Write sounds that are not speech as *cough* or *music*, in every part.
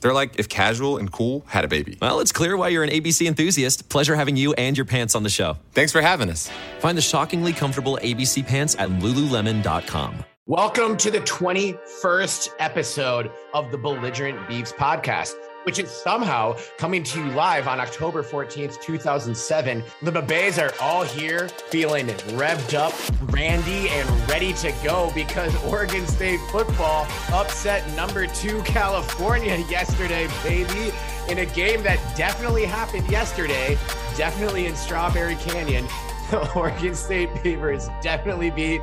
They're like if casual and cool had a baby. Well, it's clear why you're an ABC enthusiast. Pleasure having you and your pants on the show. Thanks for having us. Find the shockingly comfortable ABC pants at lululemon.com. Welcome to the 21st episode of the Belligerent Beavs podcast, which is somehow coming to you live on October 14th, 2007. The Beavs are all here feeling revved up, randy, and ready to go because Oregon State football upset number two California *laughs* yesterday, baby, in a game that definitely happened yesterday, definitely in Strawberry Canyon. The *laughs* Oregon State Beavers definitely beat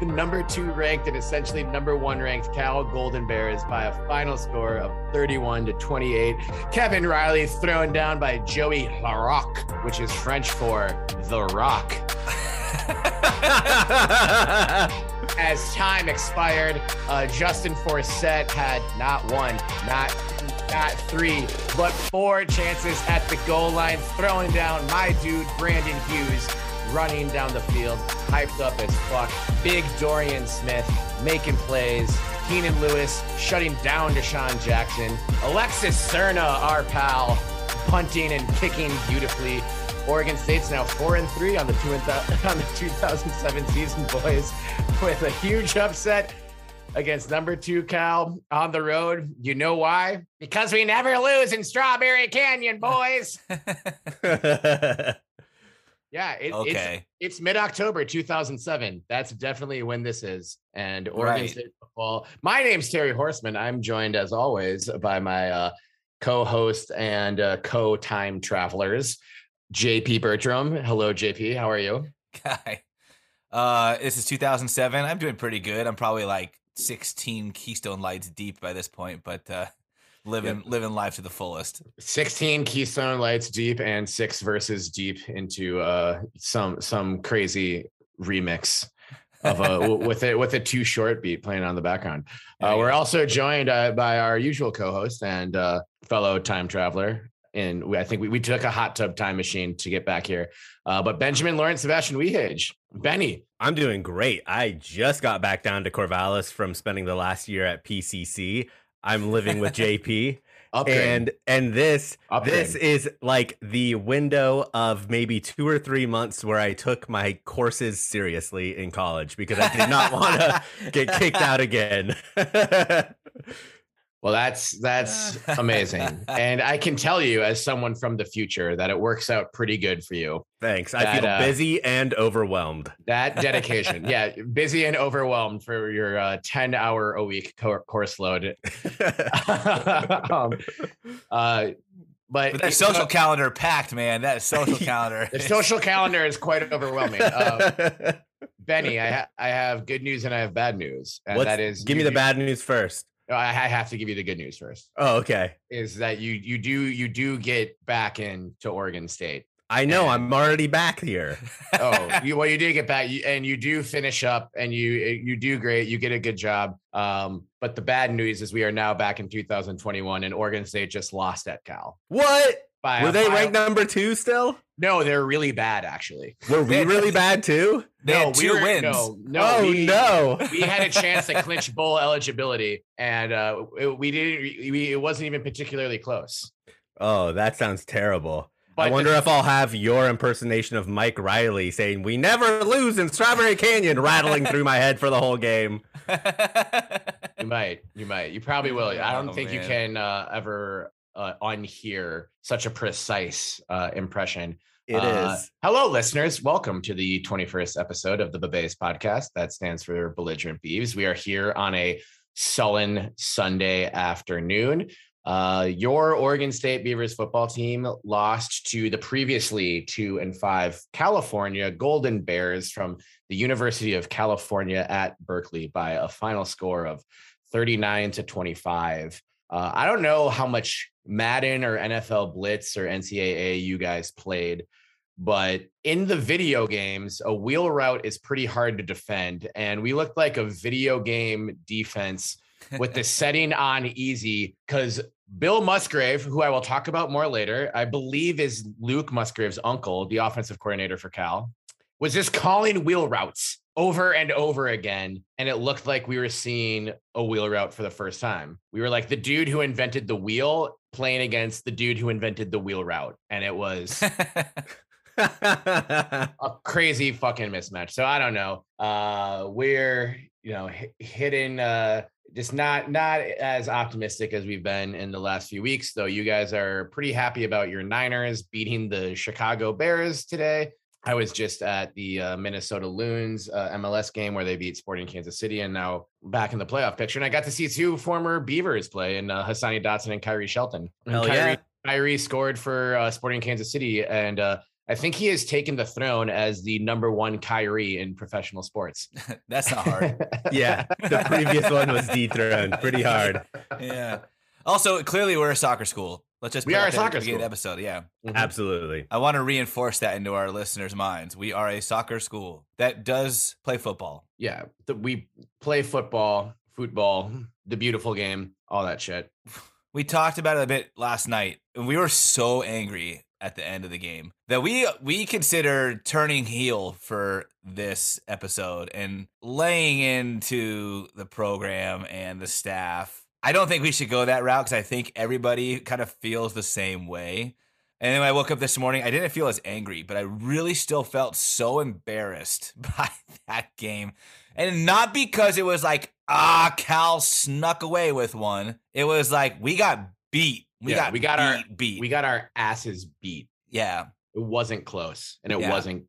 the number two ranked and essentially number one ranked Cal Golden Bears by a final score of 31 to 28. Kevin Riley thrown down by Joey LaRocque, which is French for the rock. *laughs* As time expired, uh, Justin Forsett had not one, not not three, but four chances at the goal line, throwing down my dude Brandon Hughes, running down the field, hyped up as fuck. Big Dorian Smith making plays. Keenan Lewis shutting down DeSean Jackson. Alexis Serna, our pal, punting and kicking beautifully. Oregon State's now four and three on the two and th- *laughs* on the 2007 season, boys, with a huge upset against number two Cal on the road. You know why? Because we never lose in Strawberry Canyon, boys. *laughs* *laughs* Yeah, it, Okay. it's it's mid October 2007. That's definitely when this is. And Oregon Right. State football. My name's Terry Horseman. I'm joined as always by my uh, co-host and uh, co-time travelers, JP Bertram. Hello, JP. How are you? Guy. Uh, this is 2007. I'm doing pretty good. I'm probably like 16 Keystone Lights deep by this point, but living living life to the fullest. 16 Keystone Lights deep and six verses deep into uh, some some crazy remix of a *laughs* w- with it with a too short beat playing on the background. Uh, you we're go. also joined uh, by our usual co-host and uh, fellow time traveler. And we, I think we, we took a hot tub time machine to get back here. Uh, but Benjamin Lawrence Sebastian Wehage, Benny, I'm doing great. I just got back down to Corvallis from spending the last year at PCC. I'm living with JP, *laughs* upgrade. and and this this is like the window of maybe two or three months where I took my courses seriously in college because I did not want to *laughs* get kicked out again. *laughs* Well, that's that's *laughs* amazing, and I can tell you, as someone from the future, that it works out pretty good for you. Thanks. I feel uh, busy and overwhelmed. That *laughs* dedication, yeah, busy and overwhelmed for your uh, ten hour a week co- course load. *laughs* um, uh, but But that social calendar packed, man. That social calendar. the social calendar is quite overwhelming. Uh, Benny, I ha- I have good news and I have bad news, and What's- that is give me the bad news first. I I have to give you the good news first. Oh, okay. Is that you you do you do get back into Oregon State? I know. And- I'm already back here. Oh, you well, you *laughs* did get back, you, and you do finish up, and you you do great. You get a good job. Um, but the bad news is we are now back in 2021, and Oregon State just lost at Cal. What? By Were they final- ranked number two still? No, they're really bad, actually. Were we really bad too? They no, we two were- wins. No, no, oh we, no! we had a chance to clinch bowl *laughs* eligibility, and uh, it- we didn't. We, it wasn't even particularly close. Oh, that sounds terrible. I wonder the- if I'll have your impersonation of Mike Riley saying "We never lose in Strawberry Canyon" rattling through my head for the whole game. You might. You might. You probably will. I *laughs* don't Oh, think you can uh, ever uh, unhear such a precise uh, impression. It is. Uh, hello, listeners. Welcome to the 21st episode of the Beavs podcast. That stands for Belligerent Beavs. We are here on a sullen Sunday afternoon. Uh, your Oregon State Beavers football team lost to the previously two and five California Golden Bears from the University of California at Berkeley by a final score of 39 to 25. Uh, I don't know how much Madden or NFL Blitz or NCAA you guys played, but in the video games, a wheel route is pretty hard to defend. And we looked like a video game defense with the *laughs* setting on easy because Bill Musgrave, who I will talk about more later, I believe is Luke Musgrave's uncle, the offensive coordinator for Cal, was just calling wheel routes over and over again. And it looked like we were seeing a wheel route for the first time. We were like the dude who invented the wheel playing against the dude who invented the wheel route. And it was *laughs* a crazy fucking mismatch. So I don't know. Uh, we're, you know, h- hitting, uh, just not not as optimistic as we've been in the last few weeks though you guys are pretty happy about your niners beating the chicago bears today i was just at the uh, minnesota loons uh, mls game where they beat sporting kansas city and now back in the playoff picture and i got to see two former beavers play in uh, hassani dotson and kyrie shelton and Hell kyrie, yeah. kyrie scored for uh, sporting kansas city and uh, I think he has taken the throne as the number one Kyrie in professional sports. *laughs* That's not hard. *laughs* yeah, the previous one was dethroned pretty hard. yeah. Also, clearly we're a soccer school. Let's just We put are a soccer the beginning of the school. episode. Yeah. Mm-hmm. Absolutely. I want to reinforce that into our listeners' minds. We are a soccer school that does play football. yeah, the, we play football, football, the beautiful game, all that shit. *sighs* We talked about it a bit last night, and we were so angry at the end of the game that we we considered turning heel for this episode and laying into the program and the staff. I don't think we should go that route because I think everybody kind of feels the same way. And then when I woke up this morning, I didn't feel as angry, but I really still felt so embarrassed *laughs* by that game. And not because it was like, ah, Cal snuck away with one. It was like, we got beat. We Yeah, got we got our- beat, beat. We got our asses beat. yeah. It wasn't close, and it Yeah. wasn't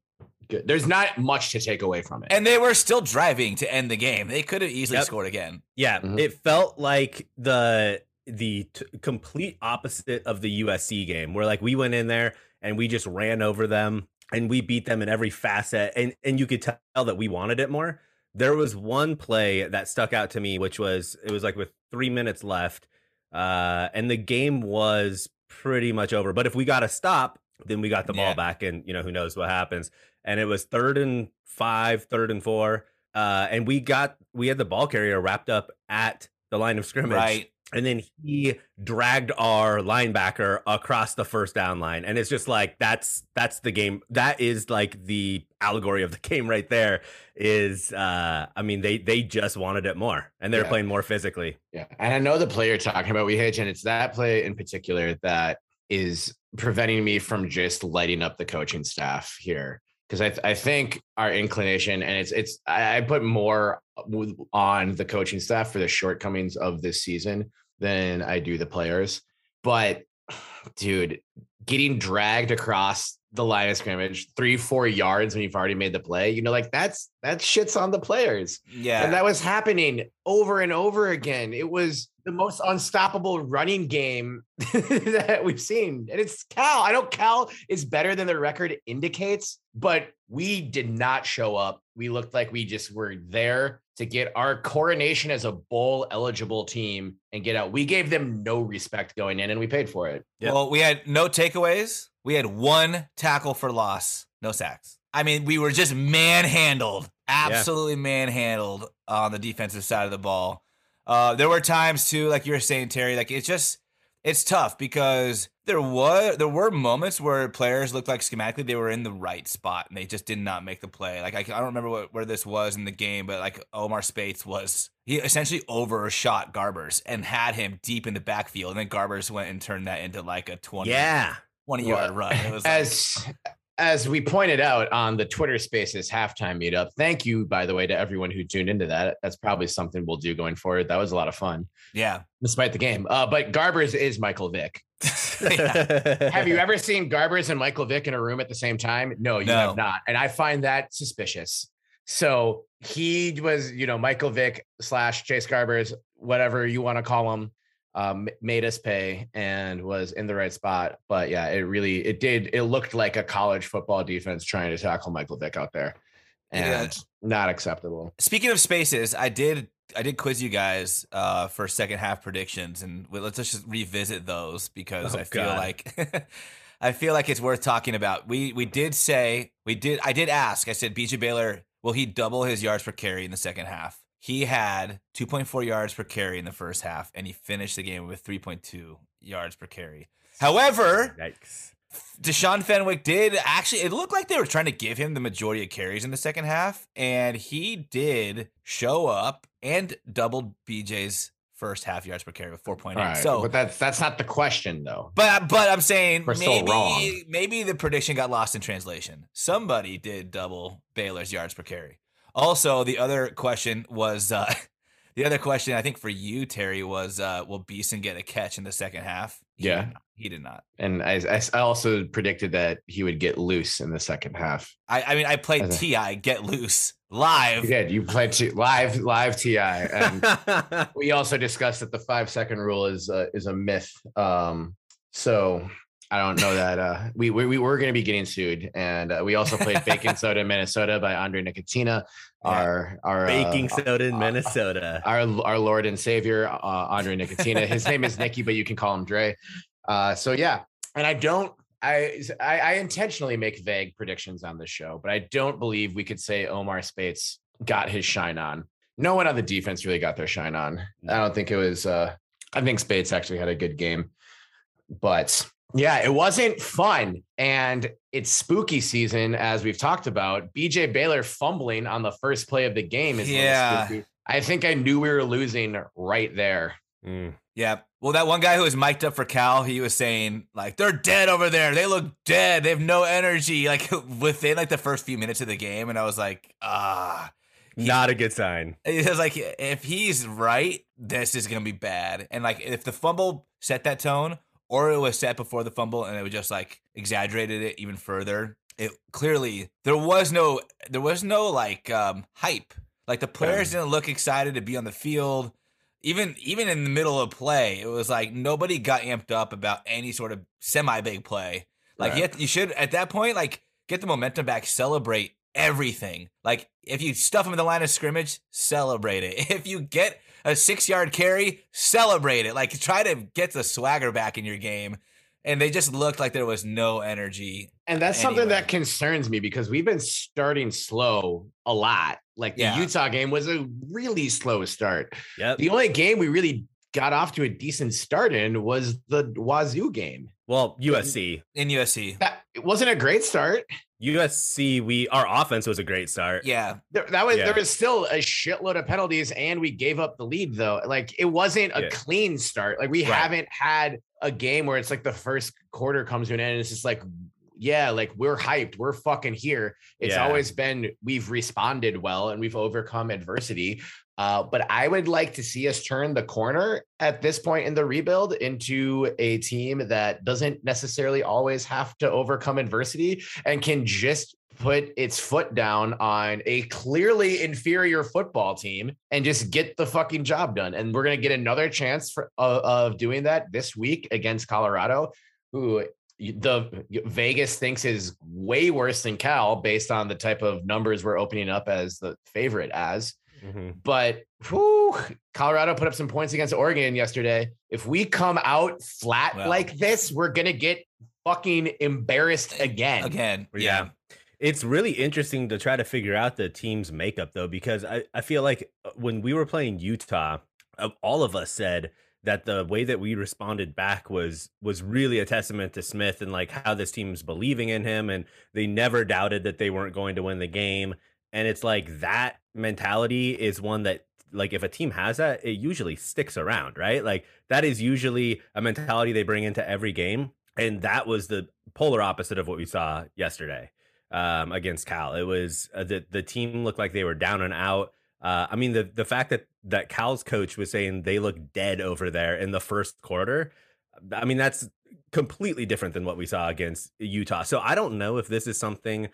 good. There's not much to take away from it. And they were still driving to end the game. They could have easily Yep. scored again. Yeah, Mhm. it felt like the the t- complete opposite of the USC game, where like we went in there and we just ran over them and we beat them in every facet, and and you could tell that we wanted it more. There was one play that stuck out to me, which was it was like with three minutes left, uh, and the game was pretty much over. But if we got a stop, then we got the Yeah. ball back, and you know who knows what happens. And it was third and five, third and four, uh, and we got we had the ball carrier wrapped up at the line of scrimmage, Right. and then he dragged our linebacker across the first down line and it's just like that's that's the game that is like the allegory of the *laughs* game right there is uh i mean they they just wanted it more and they're Yeah. playing more physically Yeah. And I know the player talking about, we hitch, and it's that play in particular that is preventing me from just lighting up the coaching staff here. Because I, th- I think our inclination, and it's it's I, I put more on the coaching staff for the shortcomings of this season than I do the players. But *sighs* dude, getting dragged across the line of scrimmage three, four yards when you've already made the play, you know, like that's that shit's on the players. Yeah. And that was happening over and over again. It was the most unstoppable running game *laughs* that we've seen. And it's Cal. I know Cal is better than the record indicates, but we did not show up. We looked like we just were there to get our coronation as a bowl eligible team and get out. We gave them no respect going in and we paid for it. Yep. Well, we had no takeaways. We had one tackle for loss, no sacks. I mean, we were just manhandled, absolutely manhandled on the defensive side of the ball. Uh, there were times too, like you were saying, Terry, like it's just it's tough because there was there were moments where players looked like schematically they were in the right spot and they just did not make the play. Like I, I don't remember what, where this was in the game, but like Omar Speights was he essentially overshot Garbers and had him deep in the backfield, and then Garbers went and turned that into like a twenty yeah 20 yard run. It was *laughs* like, as we pointed out on the Twitter Spaces halftime meetup. Thank you, by the way, to everyone who tuned into that. That's probably something we'll do going forward. That was a lot of fun, yeah. despite the game. Uh, but Garbers is Michael Vick. *laughs* Have you ever seen Garbers and Michael Vick in a room at the same time? No, you No. have not. And I find that suspicious. So he was, you know, Michael Vick slash Chase Garbers, whatever you want to call him, um, made us pay and was in the right spot. But yeah, it really, it did, it looked like a college football defense trying to tackle Michael Vick out there. And Yeah. not acceptable. Speaking of spaces, I did I did quiz you guys uh, for second half predictions, and let's just revisit those because Oh, I feel God. like *laughs* I feel like it's worth talking about. We we did say we did. I did ask. I said, BJ Baylor, will he double his yards per carry in the second half? He had 2.4 yards per carry in the first half, and he finished the game with 3.2 yards per carry. However, Yikes. Deshaun Fenwick did actually. It looked like they were trying to give him the majority of carries in the second half, and he did show up and doubled BJ's first half yards per carry with 4.8. All right, so, but that's that's not the question though. but but I'm saying We're maybe wrong. maybe the prediction got lost in translation. Somebody did double Baylor's yards per carry. Also, the other question was uh, *laughs* the other question I think for you Terry was uh, will Beeson get a catch in the second half? He Yeah. did he did not. And I, I also predicted that he would get loose in the second half. I, I mean, I played a- Ti Get Loose live. You did. You played to, live live Ti, and *laughs* we also discussed that the five second rule is uh, is a myth. Um, so I don't know that uh, we we, we were going to be getting sued, and uh, we also played Bacon *laughs* Soda Minnesota by Andre Nickatina, Yeah. our our uh, Baking soda in uh, Minnesota. our our Lord and Savior, uh, Andre Nickatina. His name is Nicky, but you can call him Dre. Uh, so yeah, and I don't. I, I I intentionally make vague predictions on this show, but I don't believe we could say Omar Speights got his shine on. No one on the defense really got their shine on. I don't think it was. Uh, I think Speights actually had a good game, but yeah, it wasn't fun. And it's spooky season, as we've talked about. BJ Baylor fumbling on the first play of the game is Yeah. spooky. I think I knew we were losing right there. Mm. Yeah. Well, that one guy who was mic'd up for Cal, he was saying like they're dead over there. They look dead. They have no energy. *laughs* Like within like the first few minutes of the game, and I was like, ah. Not a good sign. It was like if he's right, this is gonna be bad. And like if the fumble set that tone, or it was set before the fumble, and it was just like exaggerated it even further. It clearly there was no there was no like um hype. Like the players didn't look excited to be on the field. Even even in the middle of play, it was like nobody got amped up about any sort of semi big play. Like Right. you, you should at that point like get the momentum back, celebrate everything. Like if you stuff them in the line of scrimmage, celebrate it. *laughs* If you get a six yard carry, celebrate it. Like try to get the swagger back in your game. And they just looked like there was no energy. And that's something that concerns me because we've been starting slow a lot. Like the Yeah. Utah game was a really slow start. Yep. The only game we really got off to a decent start in was the Wazoo game. Well, USC. In USC. That it wasn't a great start. USC, we our offense was a great start. Yeah. There, that was Yeah. there was still a shitload of penalties, and we gave up the lead though. Like it wasn't a Yeah. clean start. Like we Right. haven't had a game where it's like the first quarter comes to an end, and it's just like, yeah, like we're hyped, we're fucking here. It's Yeah. always been we've responded well and we've overcome adversity. Uh, but I would like to see us turn the corner at this point in the rebuild into a team that doesn't necessarily always have to overcome adversity and can just put its foot down on a clearly inferior football team and just get the fucking job done. And we're going to get another chance for of, of doing that this week against Colorado, who the Vegas thinks is way worse than Cal based on the type of numbers we're opening up as the favorite as. Mhm. But whew, Colorado put up some points against Oregon yesterday. If we come out flat Well. like this, we're gonna get fucking embarrassed again. Again. Yeah. Yeah. It's really interesting to try to figure out the team's makeup though, because I, I feel like uh, when we were playing Utah, uh, all of us said that the way that we responded back was was really a testament to Smith and like how this team's believing in him and they never doubted that they weren't going to win the game. And it's like that mentality is one that like if a team has that, it usually sticks around, right? Like that is usually a mentality they bring into every game. And that was the polar opposite of what we saw yesterday um, against Cal. It was uh, the the team looked like they were down and out. Uh, I mean, the the fact that that Cal's coach was saying they look dead over there in the first quarter. I mean, that's completely different than what we saw against Utah. So I don't know if this is something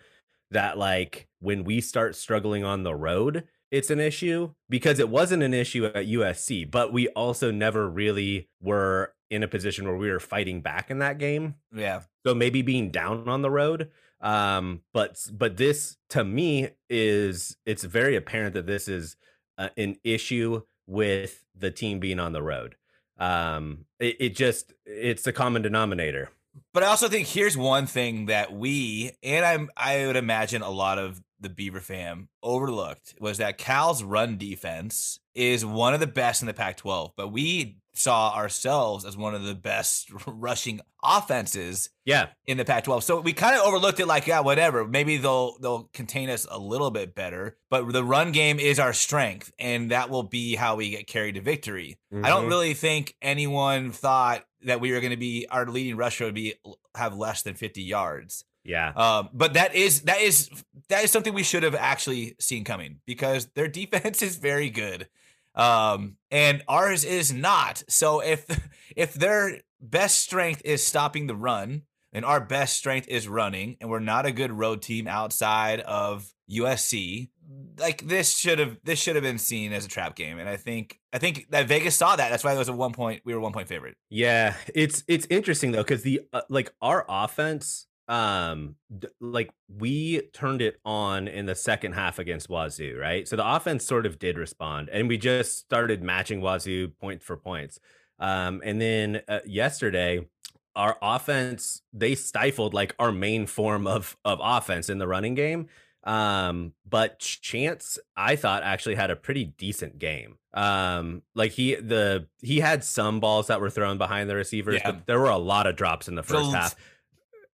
that like when we start struggling on the road, it's an issue because it wasn't an issue at USC, but we also never really were in a position where we were fighting back in that game. Yeah. So maybe being down on the road. Um, but but this to me is it's very apparent that this is uh, an issue with the team being on the road. Um, it, it just it's the common denominator. But I also think here's one thing that we and I'm I would imagine a lot of the Beaver fam overlooked was that Cal's run defense is one of the best in the Pac-12, but we saw ourselves as one of the best *laughs* rushing offenses Yeah. in the Pac-12. So we kind of overlooked it like, yeah, whatever. Maybe they'll they'll contain us a little bit better, but the run game is our strength, and that will be how we get carried to victory. I don't Mhm. really think anyone thought that we were going to be our leading rusher would be have less than 50 yards. Yeah. Um, but that is that is that is something we should have actually seen coming because their *laughs* defense is very good, um, and ours is not. So if *laughs* if their best strength is stopping the run, and our best strength is running, and we're not a good road team outside of USC, like this should have this should have been seen as a trap game, and I think I think that Vegas saw that. That's why it was a one point. We were one point favorite. Yeah, it's it's interesting though because the uh, like our offense, um, d- like we turned it on in the second half against Wazoo, right? So the offense sort of did respond, and we just started matching Wazoo point for points. Um, and then uh, yesterday, our offense they stifled like our main form of of offense in the running game. Um, but Chance, I thought actually had a pretty decent game. Um, like he the he had some balls that were thrown behind the receivers, Yeah. but there were a lot of drops in the first half.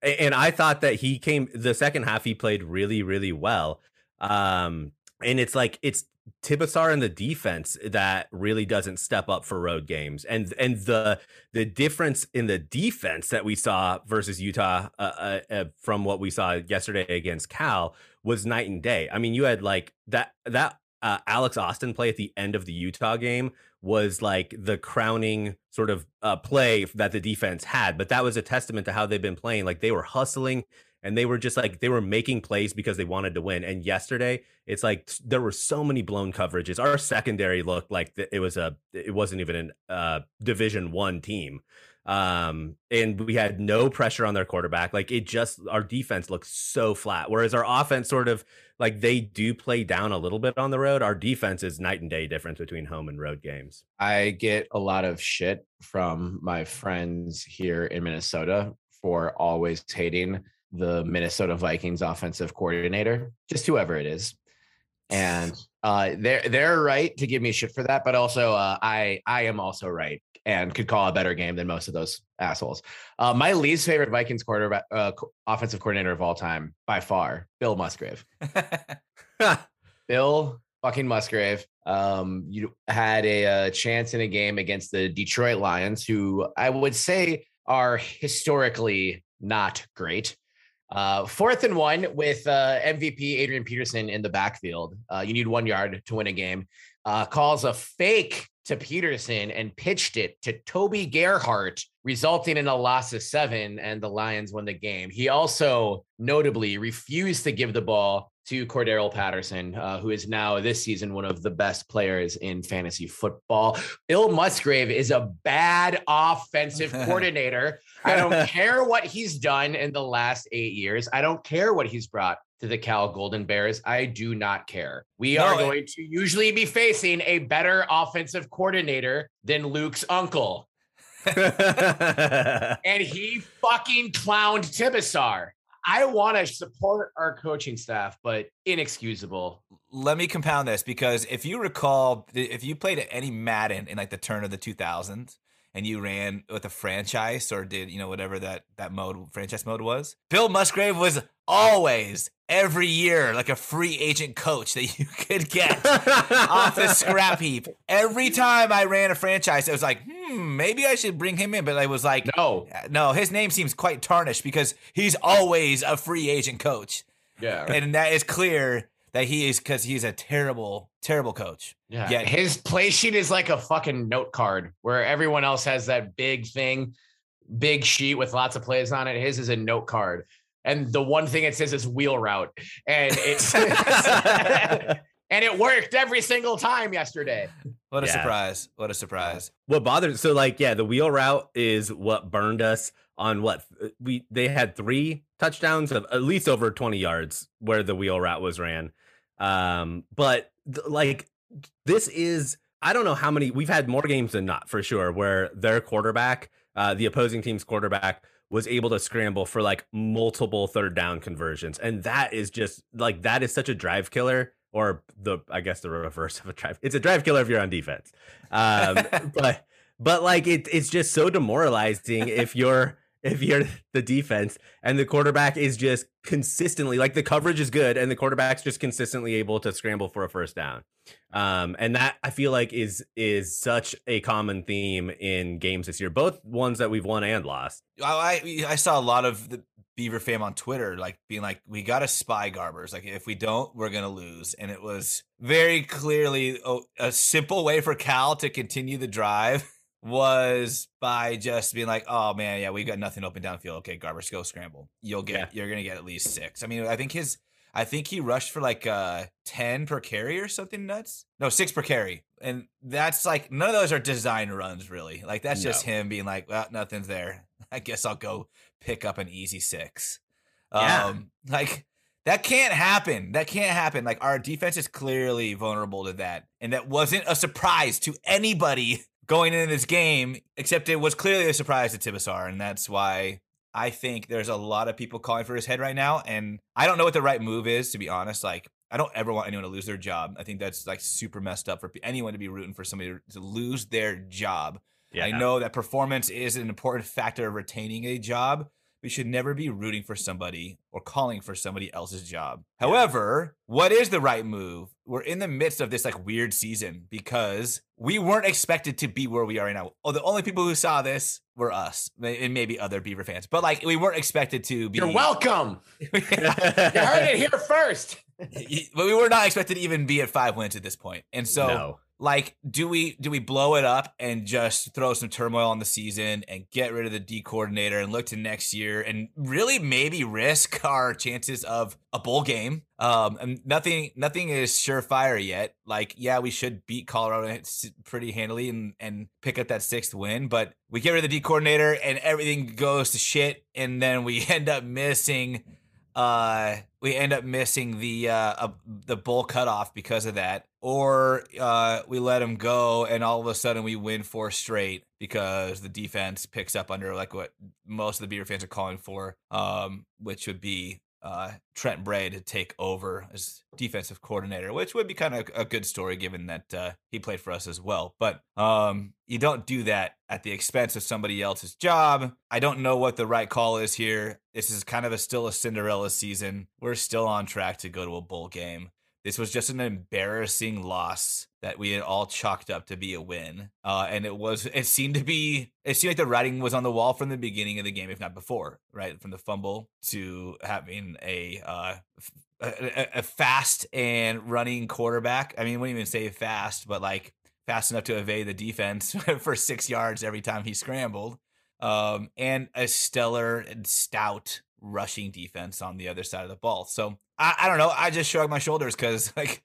And I thought that he came the second half he played really, really well. Um, and it's like it's Tibesar and the defense that really doesn't step up for road games, and and the the difference in the defense that we saw versus Utah uh, uh, uh, from what we saw yesterday against Cal was night and day. I mean, you had like that that uh, Alex Austin play at the end of the Utah game was like the crowning sort of uh, play that the defense had, but that was a testament to how they've been playing. Like they were hustling and they were just like they were making plays because they wanted to win. And yesterday, it's like there were so many blown coverages. Our secondary looked like it was a it wasn't even a uh, Division One team, um, and we had no pressure on their quarterback. Like it just our defense looks so flat. Whereas our offense sort of like they do play down a little bit on the road. Our defense is night and day difference between home and road games. I get a lot of shit from my friends here in Minnesota for always hating the Minnesota Vikings offensive coordinator, just whoever it is. And uh, they're they're right to give me shit for that, but also uh, I I am also right and could call a better game than most of those assholes. Uh, my least favorite Vikings quarterback uh, offensive coordinator of all time by far, Bill Musgrave. *laughs* Bill fucking Musgrave. Um, you had a, uh chance in a game against the Detroit Lions, who I would say are historically not great. Uh, fourth and one with uh, MVP Adrian Peterson in the backfield. Uh, you need one yard to win a game. Uh, calls a fake to Peterson and pitched it to Toby Gerhart, resulting in a loss of seven, and the Lions won the game. He also notably refused to give the ball to Cordarrelle Patterson, uh, who is now this season one of the best players in fantasy football. Bill Musgrave is a bad offensive *laughs* coordinator. I don't care what he's done in the last eight years. I don't care what he's brought to the Cal Golden Bears. I do not care. We No, are going to usually be facing a better offensive coordinator than Luke's uncle. *laughs* And he fucking clowned Tibesar. I want to support our coaching staff, but inexcusable. let me compound this because if you recall, if you played any Madden in like the turn of the 2000s and you ran with a franchise or did you know whatever that that mode franchise mode was, Bill Musgrave was always every year like a free agent coach that *laughs* you could get off the scrap *laughs* heap. Every time I ran a franchise, it was like, hmm, maybe I should bring him in, but I was like, No. no, his name seems quite tarnished because he's always a free agent coach Yeah. and that is clear that he is because he's a terrible, terrible coach. Yeah. Yeah. His play sheet is like a fucking note card where everyone else has that big thing, big sheet with lots of plays on it. His is a note card. And the one thing it says is wheel route. And it's *laughs* *laughs* and it worked every single time yesterday. What a Yeah. surprise! What a surprise! what bothered so like yeah the wheel route is what burned us on what we they had three touchdowns of at least over 20 yards where the wheel route was ran um but th- like this is i don't know how many we've had more games than not for sure where their quarterback uh the opposing team's quarterback was able to scramble for like multiple third down conversions. And that is just like that is such a drive killer or the I guess the reverse of a drive. It's a drive killer if you're on defense. Um, *laughs* but but like it, it's just so demoralizing if you're if you're the defense and the quarterback is just consistently like the coverage is good and the quarterback's just consistently able to scramble for a first down. Um, and that I feel like is is such a common theme in games this year, both ones that we've won and lost. I I saw a lot of the Beaver fam on Twitter like being like, "We got to spy Garbers. Like if we don't, we're gonna lose." And it was very clearly a, a simple way for Cal to continue the drive was by just being like, "Oh man, yeah, we've got nothing open downfield. Okay, Garbers, go scramble. You'll get, yeah. you're gonna get at least six. I mean, I think his, I think he rushed for like uh ten per carry or something nuts. No, six per carry, and that's like none of those are design runs really. Like that's no. just him being like, "Well, nothing's there. *laughs* I guess I'll go pick up an easy six. Yeah. Um, like that can't happen. That can't happen. Like our defense is clearly vulnerable to that, and that wasn't a surprise to anybody going into this game, except it was clearly a surprise to Tibesar, and that's why I think there's a lot of people calling for his head right now. And I don't know what the right move is, to be honest. Like, I don't ever want anyone to lose their job. I think that's like super messed up for anyone to be rooting for somebody to lose their job. Yeah. I know that performance is an important factor of retaining a job, we should never be rooting for somebody or calling for somebody else's job. However, what is the right move? We're in the midst of this like weird season because we weren't expected to be where we are right now. Oh, the only people who saw this were us and maybe other Beaver fans, but like we weren't expected to be. You're welcome. *laughs* you heard it here first. *laughs* but we were not expected to even be at five wins at this point, and so. No like do we do we blow it up and just throw some turmoil on the season and get rid of the D coordinator and look to next year and really maybe risk *laughs* our chances of a bowl game? Um and nothing nothing is surefire yet. Like yeah we should beat colorado pretty handily and and pick up that sixth win but we get rid of the D coordinator and everything goes to shit and then we *laughs* end up missing uh we end up missing the uh, the bowl cutoff because of that, or uh, we let him go and all of a sudden we win four straight because the defense picks up under like what most of the Beaver fans are calling for, um, which would be uh, Trent Bray to take over as defensive coordinator, which would be kind of a good story given that uh, he played for us as well. But um, you don't do that at the expense of somebody else's job. I don't know what the right call is here. This is kind of a still a Cinderella season. We're still on track to go to a bowl game. This was just an embarrassing loss that we had all chalked up to be a win. Uh, and it was, it seemed to be, it seemed like the writing was on the wall from the beginning of the game, if not before, right? From the fumble to having a, uh, a, fast and running quarterback. I mean, wouldn't even say fast, but like fast enough to evade the defense *laughs* for six yards every time he scrambled. Um, and a stellar and stout rushing defense on the other side of the ball. So I, I don't know. I just shrugged my shoulders because *laughs* like,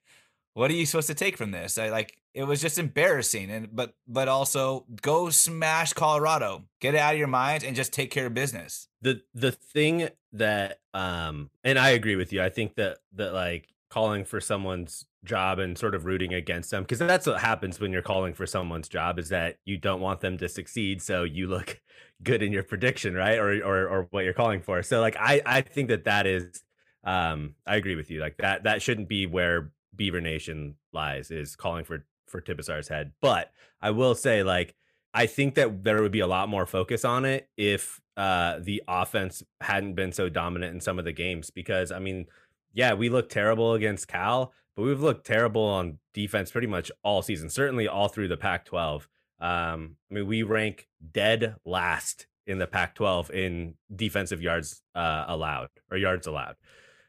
what are you supposed to take from this? I like it was just embarrassing and but but also go smash Colorado. Get it out of your mind and just take care of business. The the thing that um and I agree with you. I think that that like calling for someone's job and sort of rooting against them because that's what happens when you're calling for someone's job is that you don't want them to succeed so you look *laughs* good in your prediction right? Or or, or what you're calling for. So like i i think that that is um i agree with you like that that shouldn't be where beaver nation lies is calling for for tibesar's head. But i will say like i think that there would be a lot more focus on it if uh the offense hadn't been so dominant in some of the games because i mean yeah we looked terrible against cal but we've looked terrible on defense pretty much all season certainly all through the pac 12 um, I mean, we rank dead last in the Pac-12 in defensive yards uh, allowed or yards allowed.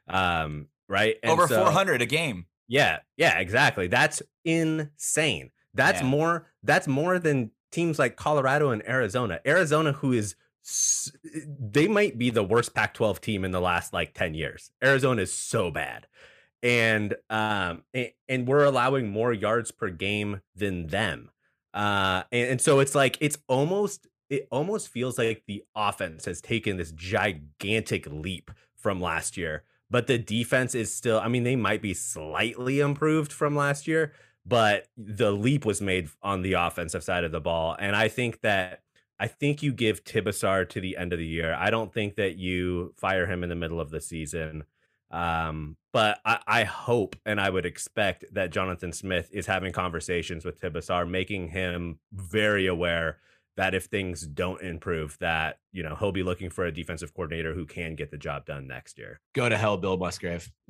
Um, right? And Over so, 400 a game. Yeah, yeah, exactly. That's insane. That's yeah. more. That's more than teams like Colorado and Arizona. Arizona, who is they might be the worst Pac-12 team in the last like 10 years. Arizona is so bad. And um and, and we're allowing more yards per game than them. Uh, and, and so it's like it's almost it almost feels like the offense has taken this gigantic leap from last year, but the defense is still. I mean, they might be slightly improved from last year, but the leap was made on the offensive side of the ball, and I think that I think you give Tibesar to the end of the year. I don't think that you fire him in the middle of the season. Um, but I, I hope and I would expect that Jonathan Smith is having conversations with Tibesar, making him very aware that if things don't improve, that you know he'll be looking for a defensive coordinator who can get the job done next year. Go to hell, Bill Musgrave. *laughs*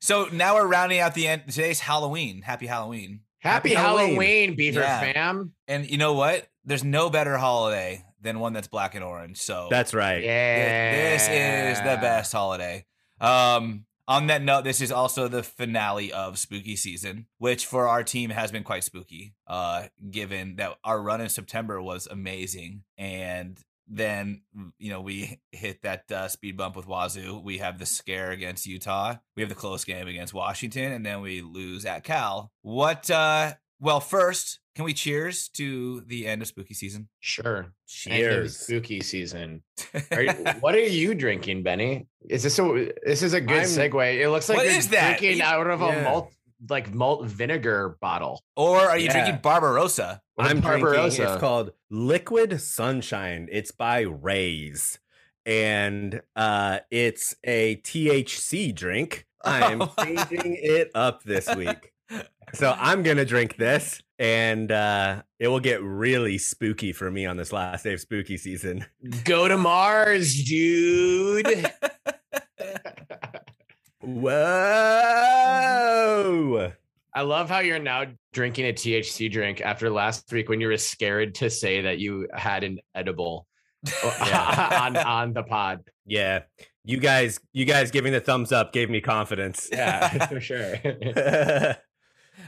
so now we're rounding out the end. Today's Halloween. Happy Halloween. Happy, Happy Halloween, Halloween. Beaver Yeah. fam. And you know what? There's no better holiday than one that's black and orange. So That's right. Yeah. This is the best holiday. Um, on that note, this is also the finale of spooky season, which for our team has been quite spooky. Uh, given that our run in September was amazing, and then mm, you know we hit that uh, speed bump with Wazoo. We have the scare against Utah. We have the close game against Washington, and then we lose at Cal. What? uh Well, first, can we cheers to the end of spooky season? Sure. End of Cheers. spooky season. Are you, *laughs* what are you drinking, Benny? Is this a this is a good I'm- segue? It looks like What you're is that? drinking You- out of a Yeah. malt like malt vinegar bottle. or are you Yeah. drinking Barbarossa? I'm drinking. It's called Liquid Sunshine. It's by Rays, and uh, it's a THC drink. *laughs* I'm Oh. changing it up this week, *laughs* so I'm gonna drink this, and uh, it will get really spooky for me on this last day of spooky season. Go to Mars, dude. *laughs* Whoa! I love how you're now drinking a THC drink after last week when you were scared to say that you had an edible *laughs* *laughs* on on the pod. Yeah, you guys, you guys giving the thumbs up gave me confidence. Yeah, *laughs* for sure. I'm Yeah.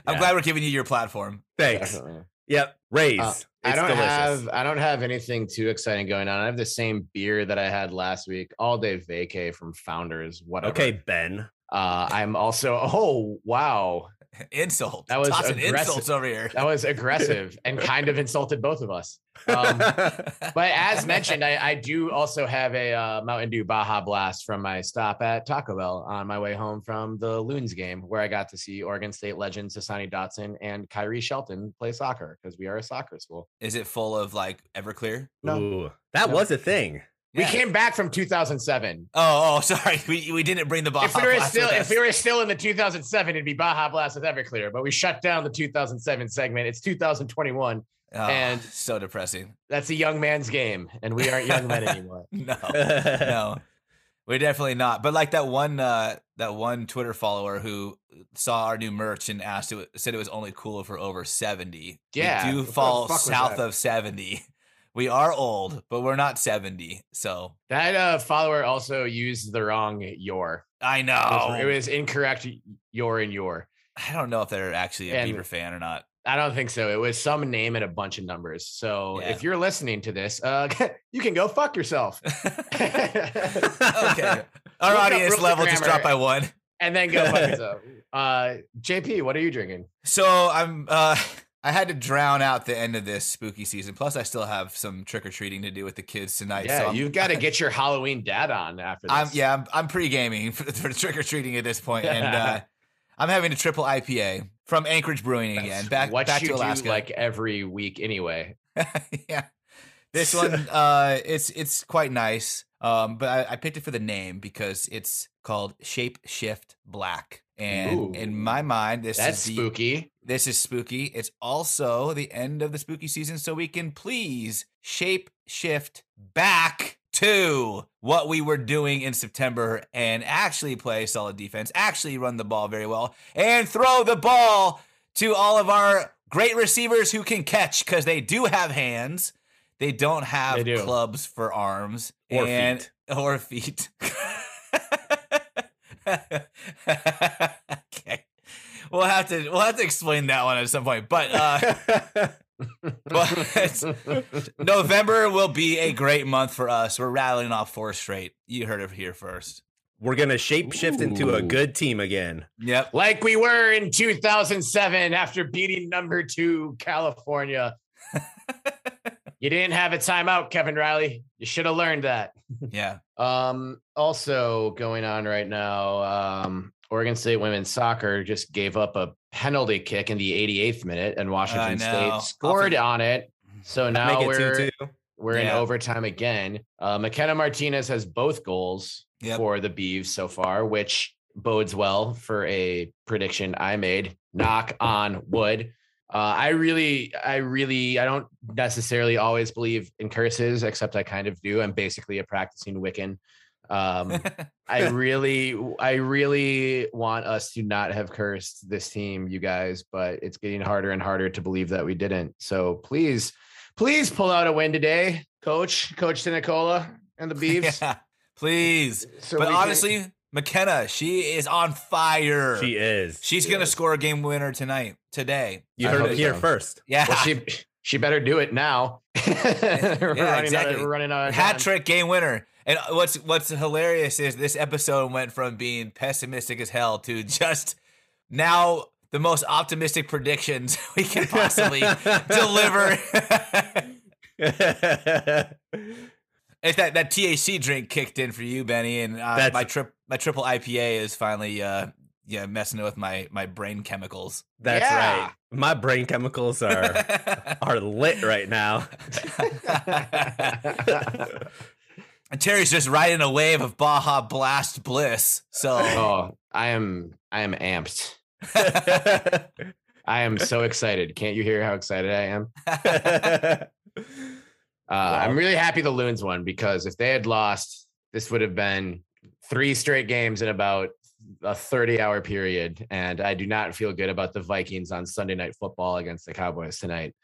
glad we're giving you your platform. Thanks. Definitely. Yep, Rays. Uh, I don't delicious. have I don't have anything too exciting going on. I have the same beer that I had last week, all day vacay from Founders. Whatever. Okay, Ben. Uh, I'm also. Oh wow, *laughs* Insult. That was Tossing aggressive. insults over here. that was aggressive and *laughs* kind of insulted both of us. Um, but as mentioned, I, I do also have a uh, Mountain Dew Baja Blast from my stop at Taco Bell on my way home from the Loons game, where I got to see Oregon State legends Hassani Dotson and Kyrie Shelton play soccer because we are a soccer school. Is it full of like Everclear? No. Ooh, that No. was a thing. We Yeah. came back from 2007. Oh, oh, *laughs* sorry. We, we didn't bring the Baja if we were Blast still with if we were still in the 2007, it'd be Baja Blast with Everclear. But we shut down the 2007 segment. It's 2021. Oh, and- *laughs* so depressing. That's a young man's game, and we aren't young men *laughs* anymore. No, no, we're definitely not. But like that one, uh, that one Twitter follower who saw our new merch and asked it, said it was only cool for over seventy. Yeah, we do what fall south of seventy. We are old, but we're not seventy. So That uh, follower also used the wrong your. I It know was, it was incorrect your and your. I don't know if they're actually a And- Beaver fan or not. I don't think so. It was some name and a bunch of numbers. So Yeah. if you're listening to this, uh, *laughs* you can go fuck yourself. *laughs* *laughs* okay, our Look audience level just dropped by one. and then go fuck yourself. Uh, JP, what are you drinking? So I'm uh I had to drown out the end of this spooky season. Plus I still have some trick or treating to do with the kids tonight. yeah, so you've got to get your Halloween dad on after this. I'm yeah, I'm, I'm pre-gaming *laughs* for, for trick or treating at this point, and uh *laughs* I'm having a triple IPA from Anchorage Brewing That's again. Back what back you to Alaska. do like every week anyway. *laughs* yeah. This one uh it's it's quite nice. Um but I, I picked it for the name because it's called Shape Shift Black. And Ooh. in my mind, this is the spooky. This is spooky. It's also the end of the spooky season, so we can please shape shift back to what we were doing in September and actually play solid defense, actually run the ball very well, and throw the ball to all of our great receivers who can catch because they do have hands. They don't have They do. clubs for arms Or and, feet. Or feet. *laughs* okay. We'll have to we'll have to explain that one at some point. But uh *laughs* but November will be a great month for us. We're rattling off four straight. You heard it here first. We're gonna shape shift into a good team again. Yep. like we were in 2007 after beating number two California. *laughs* you didn't have a timeout, Kevin Riley. You should have learned that. Yeah. *laughs* Um, also going on right now, um, Oregon State women's soccer just gave up a penalty kick in the 88th minute, and Washington. State scored Off on it. So now we're two two. we're in overtime again. Uh, McKenna Martinez has both goals Yep. for the Beavs so far, which bodes well for a prediction I made. Knock on wood. Uh, I really, I really, I don't necessarily always believe in curses, except I kind of do. I'm basically a practicing Wiccan. Um, *laughs* I really, I really want us to not have cursed this team, you guys, but it's getting harder and harder to believe that we didn't. So please, please pull out a win today, Coach, Coach Tinicola and the *laughs* Beavs. Yeah, please. So but we can- honestly, McKenna, she is on fire. She is. She's gonna score a game winner tonight, today. You I heard it here so. first. Yeah, well, she she better do it now. *laughs* we're running out exactly. of, we're running out of hat time. trick game winner. And what's what's hilarious is this episode went from being pessimistic as hell to just now the most optimistic predictions *laughs* we can possibly *laughs* deliver. It's that that THC drink kicked in for you, Benny, and uh, my trip my triple IPA is finally uh yeah messing with my my brain chemicals. That's Yeah. right. My brain chemicals are *laughs* are lit right now. And Terry's just riding a wave of Baja Blast bliss. So oh, I am I am amped. I am so excited. Can't you hear how excited I am? *laughs* Uh, I'm really happy the Loons won because if they had lost, this would have been three straight games in about a 30 hour period. And I do not feel good about the Vikings on Sunday night football against the Cowboys tonight.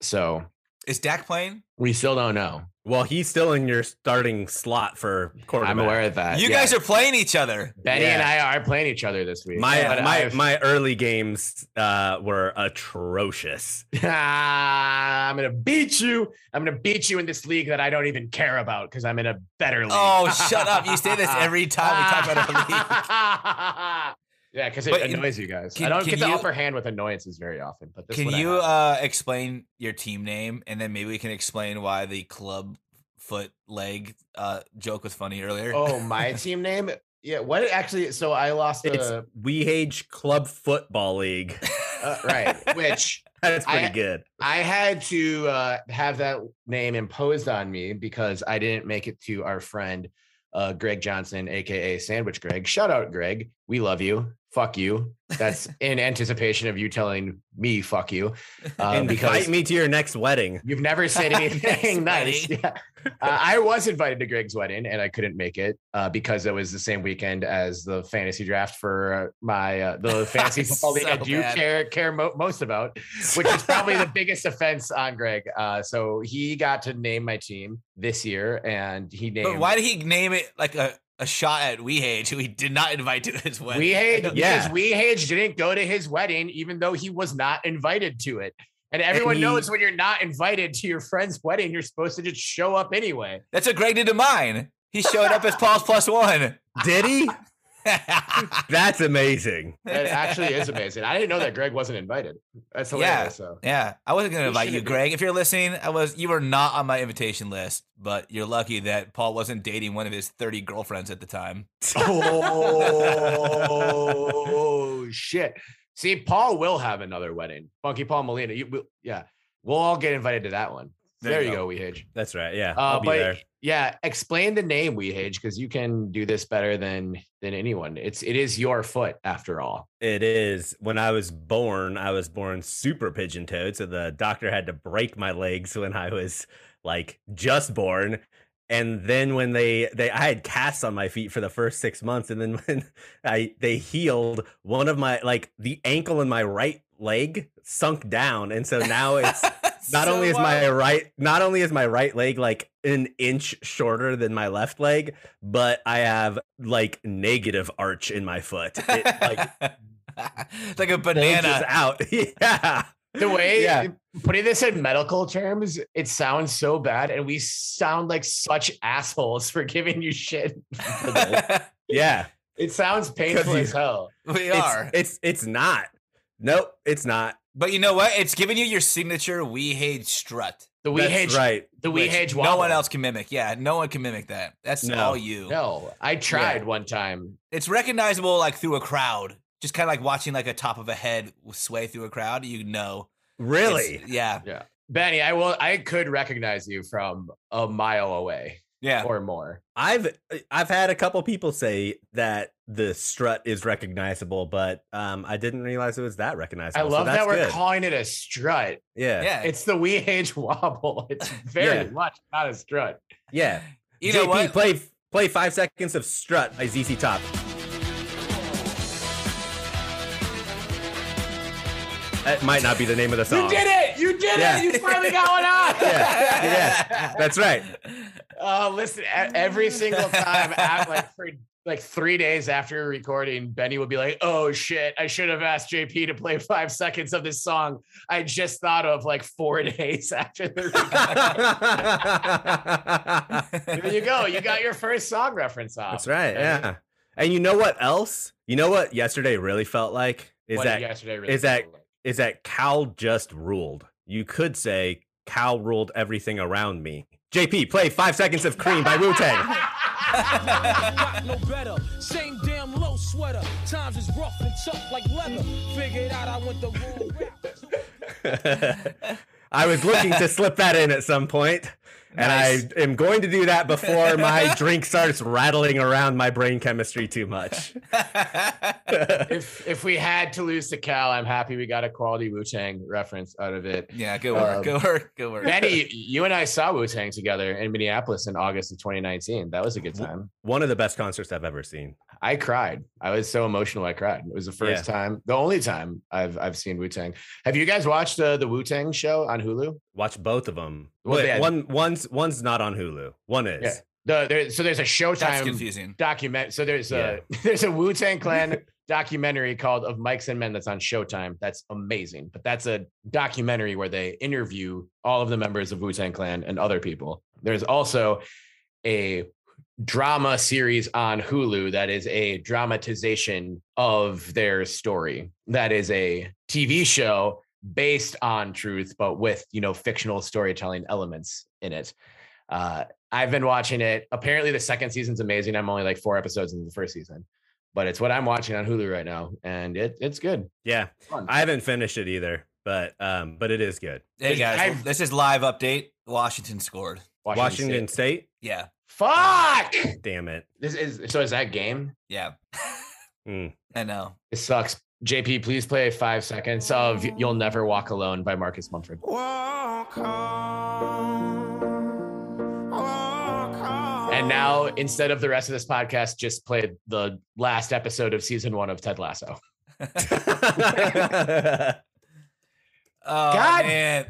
So is Dak playing? we still don't know. well, he's still in your starting slot for quarterback. I'm aware of that. You Yeah. guys are playing each other. Benny and I are playing each other this week. My But my I've- my early games uh, were atrocious. *laughs* I'm gonna beat you. I'm gonna beat you in this league that I don't even care about because I'm in a better league. Oh, shut up. You say this every time we talk about our *laughs* league. Yeah, because it But annoys you guys. can- I don't get the you- upper hand with annoyances very often. But this Can you uh, explain your team name, and then maybe we can explain why the club foot leg uh, joke was funny earlier? oh, my *laughs* team name. Yeah, what actually? So I lost It's the Wehage Club Football League. uh, *laughs* right, which That's pretty I- good. I had to uh, have that name imposed on me because I didn't make it to our friend uh, Greg Johnson, aka Sandwich Greg. Shout out, Greg. We love you. Fuck you. That's *laughs* in anticipation of you telling me "fuck you," *laughs* Invite because me to your next wedding. you've never *laughs* said anything nice. Yeah. Uh, I was invited to Greg's wedding and I couldn't make it uh, because it was the same weekend as the fantasy draft for uh, my uh, the fantasy football league I do bad. care care mo- most about which is probably the biggest offense on Greg. Uh, so he got to name my team this year, and he named. But why did he name it like a, a shot at Wehage, who he did not invite to his wedding? Wehage, *laughs* Yeah. because Wehage didn't go to his wedding, even though he was not invited to it. And everyone he- knows when you're not invited to your friend's wedding, you're supposed to just show up anyway. That's what Greg did to mine. He showed up as Paul's plus one. Did he? *laughs* *laughs* That's amazing. It actually is amazing. I didn't know that Greg wasn't invited. That's Yeah. hilarious. So Yeah, I wasn't gonna invite you, should've been. Greg. If you're listening, I was. You were not on my invitation list, but you're lucky that Paul wasn't dating one of his 30 girlfriends at the time. oh *laughs* shit. See, Paul will have another wedding. Funky Paul Molina. You will, yeah. We'll all get invited to that one. There There, you you go. go, Wehage. That's right. Yeah, Uh, I'll be but there. yeah, explain the name Wehage because you can do this better than than anyone. It's it is your foot after all. It is. When I was born, I was born super pigeon toed. So the doctor had to break my legs when I was like just born. And then when they they I had casts on my feet for the first six months, and then *laughs* when I they healed, one of my like the ankle in my right leg sunk down, and so now it's *laughs* not So only is my wild. right not only is my right leg like an inch shorter than my left leg, but I have like negative arch in my foot. It like *laughs* like a *laughs* bulges banana. out. *laughs* yeah. The way Yeah. putting this in medical terms, it sounds so bad, and we sound like such assholes for giving you shit. Yeah. it sounds painful you- as hell. we It's, are. it's it's not. Nope, it's not. But you know what? It's giving you your signature Wehage strut. The That's Wehage, right. the which Wehage No one else can mimic. Yeah, no one can mimic that. That's No. all you. No, I tried one time. It's recognizable like through a crowd. Just kind of like watching like a top of a head sway through a crowd. You know. Really? It's- yeah. Yeah. Benny, I will. I could recognize you from a mile away Yeah. or more. I've I've had a couple people say that the strut is recognizable, but um, I didn't realize it was that recognizable I love so that we're good. calling it a strut. yeah, Yeah. It's the Wehage *laughs* wobble. It's very Yeah. much not a strut. yeah. you JP, know what? play play five seconds of strut by ZZ Top. That might not be the name of the song. You did it! You did Yeah. it! You finally got one on. *laughs* Yeah, yeah, that's right. Uh, listen, every single time, at, like for like three days after recording, Benny would be like, "Oh shit, I should have asked JP to play five seconds of this song." I just thought of like four *laughs* days after the. recording. there you go. You got your first song reference off. That's right. Yeah. And you know what else? You know what yesterday really felt like is What that yesterday really is that- like? Is that Cal just ruled. You could say Cal ruled everything around me. JP, play five seconds of Cream by Wu Tang. *laughs* No better. Same damn low sweater. Times is rough and tough like leather. Figured out I went the wrong. *laughs* I was looking to slip that in at some point, and Nice. I am going to do that before my *laughs* drink starts rattling around my brain chemistry too much. *laughs* if if we had to lose to Cal, I'm happy we got a quality Wu Tang reference out of it. yeah, good work. Um, good work. Good work. Benny, *laughs* you and I saw Wu Tang together in Minneapolis in August of 2019. That was a good time. One of the best concerts I've ever seen. I cried. I was so emotional. I cried. It was the first time, the only time I've I've seen Wu Tang. Have you guys watched uh, the Wu Tang show on Hulu? Watch both of them. Well, they had- one one's one's not on Hulu. One is. Yeah. The there, so there's a Showtime confusing. document. So there's a *laughs* there's a Wu Tang Clan *laughs* documentary called "Of Mics and Men" that's on Showtime. That's amazing. But that's a documentary where they interview all of the members of Wu Tang Clan and other people. There's also a drama series on Hulu that is a dramatization of their story. That is a TV show based on truth, but with you know fictional storytelling elements in it. Uh, I've been watching it. Apparently, the second season's amazing. I'm only like four episodes into the first season, but it's what I'm watching on Hulu right now, and it it's good. Yeah. Fun. I haven't finished it either, but um, but it is good. Hey guys, I've- this is live update. Washington scored. Washington State. Yeah. Fuck. Damn it. This is so. Is that game? Yeah. Mm. I know. It sucks. JP, please play five seconds of "You'll Never Walk Alone" by Marcus Mumford. And now, instead of the rest of this podcast, just play the last episode of season one of Ted Lasso. *laughs* *laughs* Oh God. man.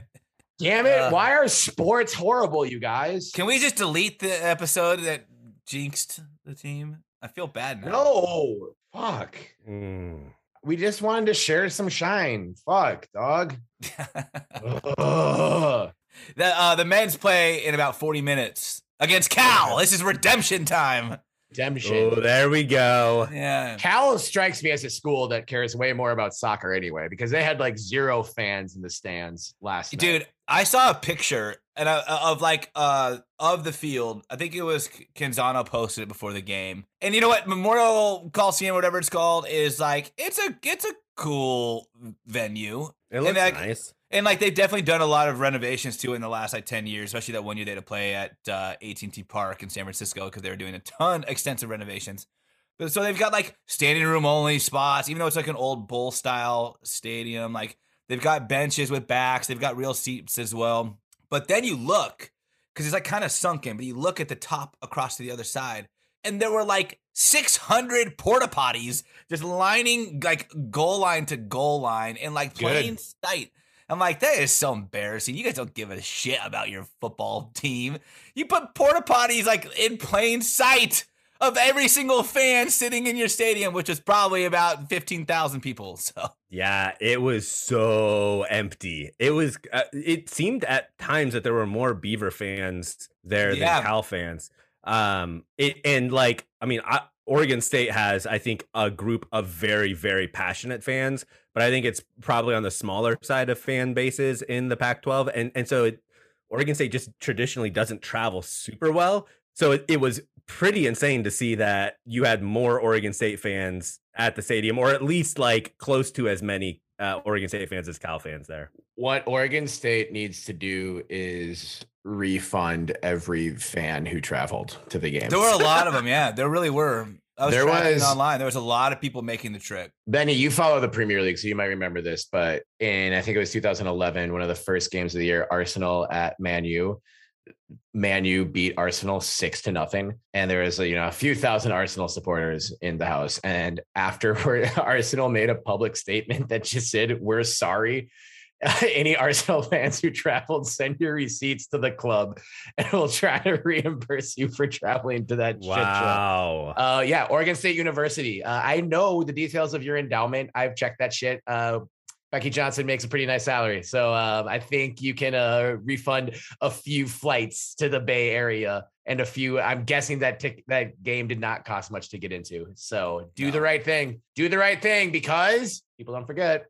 Damn it! Uh. Why are sports horrible, you guys? Can we just delete the episode that jinxed the team? I feel bad now. No, fuck. Mm. We just wanted to share some shine. Fuck, dog. *laughs* The uh, the men's play in about 40 minutes against Cal. This is redemption time. Redemption. Oh, there we go. Yeah. Cal strikes me as a school that cares way more about soccer anyway, because they had like zero fans in the stands last night. I saw a picture and uh, of like uh of the field. I think it was Canzano posted it before the game. And you know what? Memorial Coliseum, whatever it's called, is like it's a it's a cool venue. It looks like- nice. And like they've definitely done a lot of renovations to it in the last like ten years, especially that one year they had to play at uh, AT&T Park in San Francisco because they were doing a ton extensive renovations. But so they've got like standing room only spots, even though it's like an old bowl style stadium. Like they've got benches with backs, they've got real seats as well. But then you look because it's like kind of sunken, but you look at the top across to the other side, and there were like 600 porta potties just lining like goal line to goal line in like Good. plain sight. I'm like, that is so embarrassing. You guys don't give a shit about your football team. You put porta potties like in plain sight of every single fan sitting in your stadium, which is probably about 15,000 people. So Yeah, it was so empty. It was. Uh, it seemed at times that there were more Beaver fans there Yeah. than Cal fans. Um, it and like I mean, I, Oregon State has I think a group of very very passionate fans, but I think it's probably on the smaller side of fan bases in the Pac-12, and and so it, Oregon State just traditionally doesn't travel super well. So it, it was pretty insane to see that you had more Oregon State fans at the stadium, or at least like close to as many uh, Oregon State fans as Cal fans there. What Oregon State needs to do is refund every fan who traveled to the game. There were a *laughs* lot of them. Yeah, there really were. I was There was- online. There was a lot of people making the trip. Benny, you follow the Premier League, so you might remember this, but in I think it was 2011, one of the first games of the year, Arsenal at Man U. Man U beat Arsenal six to nothing, and there was a, you know a few thousand Arsenal supporters in the house. And afterward, *laughs* Arsenal made a public statement that just said, "We're sorry." *laughs* Any Arsenal fans who traveled, send your receipts to the club, and we'll try to *laughs* reimburse you for traveling to that shit show. Wow. Uh, yeah, Oregon State University. Uh, I know the details of your endowment. I've checked that shit. Uh, Becky Johnson makes a pretty nice salary, so um, I think you can uh, refund a few flights to the Bay Area and a few. I'm guessing that tic- that game did not cost much to get into. So do the right thing. Do the right thing because people don't forget.